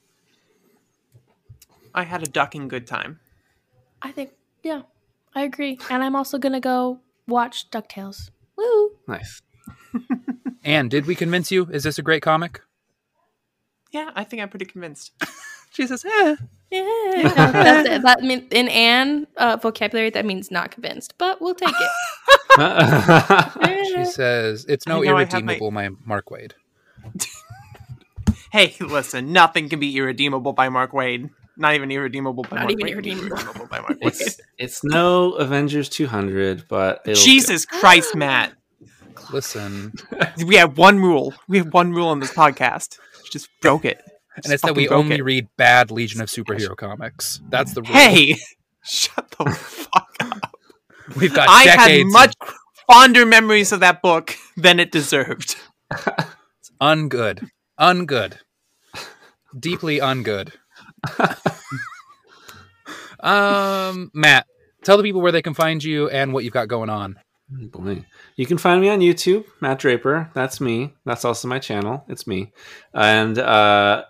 I had a ducking good time. I think, yeah, I agree. And I'm also going to go watch DuckTales. Woo! Nice. And did we convince you? Is this a great comic? Yeah, I think I'm pretty convinced. She says, eh. Yeah. No, that's. That mean, in Anne uh, vocabulary, that means not convinced, but we'll take it. She says, it's no I know I have my- irredeemable, my Mark Waid. Hey, listen, nothing can be irredeemable by Mark Waid. Not even irredeemable by Not Mark even Wade. irredeemable. by Mark Waid. it's it's no Avengers 200, but it'll Jesus Christ, Matt. Listen, We have one rule. We have one rule on this podcast. Just broke it. and it's that we only read bad Legion of Superhero comics. That's the rule. Hey, shut the fuck up. we've got I had much of fonder memories of that book than it deserved. ungood, ungood, deeply ungood. Um, Matt, tell the people where they can find you and what you've got going on. Oh, boy. You can find me on YouTube, Matt Draper. That's me. That's also my channel. It's me. And uh,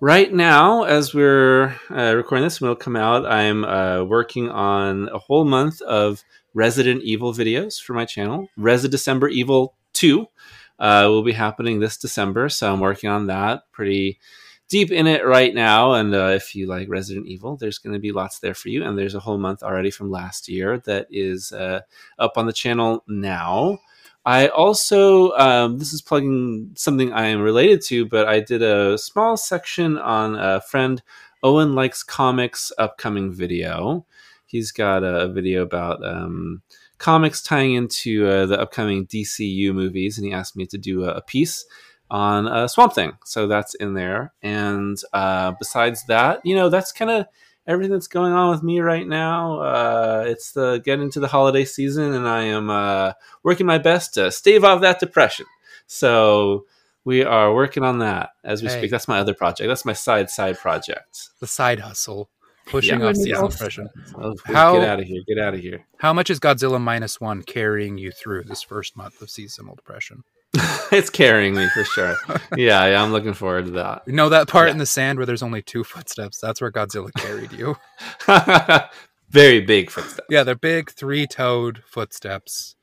right now, as we're uh, recording this, when it'll come out, I'm uh, working on a whole month of Resident Evil videos for my channel. Resident December Evil 2 uh, will be happening this December. So I'm working on that. Pretty deep in it right now. And uh, if you like Resident Evil, there's going to be lots there for you. And there's a whole month already from last year that is uh, up on the channel now. I also, um, this is plugging something I am related to, but I did a small section on a friend Owen Likes Comics upcoming video. He's got a video about um, comics tying into uh, the upcoming DCU movies, and he asked me to do a, a piece on uh, Swamp Thing. So that's in there. And uh, besides that, you know, that's kind of everything that's going on with me right now. Uh, it's the getting into the holiday season, and I am uh, working my best to stave off that depression. So we are working on that as we Hey. speak. That's my other project. That's my side side project. The side hustle, pushing Yeah. off season Yourself. depression. Oh, How- Get out of here! Get out of here! How much is Godzilla minus one carrying you through this first month of seasonal depression? it's carrying me for sure. yeah, yeah, I'm looking forward to that. You know that part Yeah. in the sand where there's only two footsteps? That's where Godzilla carried you. Very big footsteps. Yeah, they're big three toed footsteps.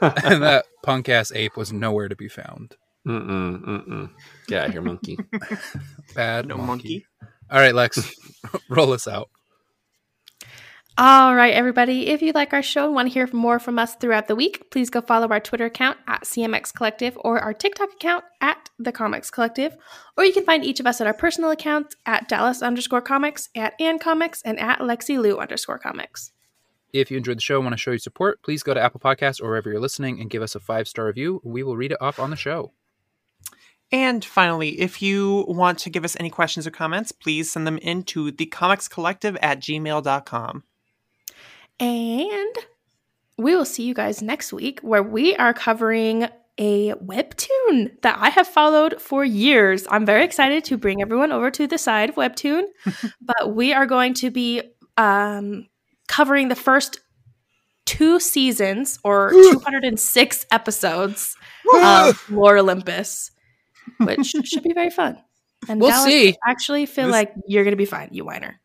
and that punk ass ape was nowhere to be found. Mm-mm, mm-mm. Get out of here, monkey. Bad No monkey. monkey. All right, Lex, roll us out. All right, everybody. If you like our show and want to hear more from us throughout the week, please go follow our Twitter account at CMX Collective or our TikTok account at The Comics Collective. Or you can find each of us at our personal accounts at Dallas underscore comics, at Ann Comics, and at Lexi Lou underscore comics. If you enjoyed the show and want to show your support, please go to Apple Podcasts or wherever you're listening and give us a five star review. We will read it up on the show. And finally, if you want to give us any questions or comments, please send them in to thecomicscollective at gmail.com. And we will see you guys next week where we are covering a webtoon that I have followed for years. I'm very excited to bring everyone over to the side of webtoon, but we are going to be um, covering the first two seasons or 206 episodes of Lore Olympus, which should be very fun. And We'll Dallas, see. I actually feel This- like you're going to be fine, you whiner.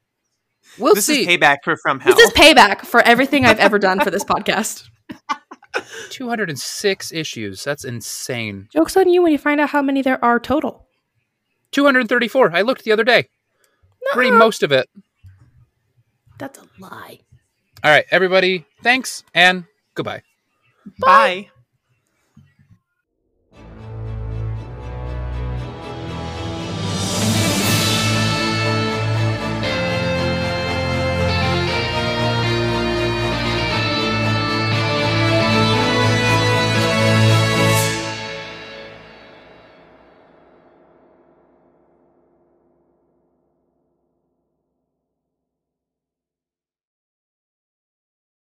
We'll this see. is payback for From Hell. This is payback for everything I've ever done for this podcast. 206 issues. That's insane. Joke's on you when you find out how many there are total. 234. I looked the other day. Pretty Nuh-uh. most of it. That's a lie. All right, everybody. Thanks and goodbye. Bye.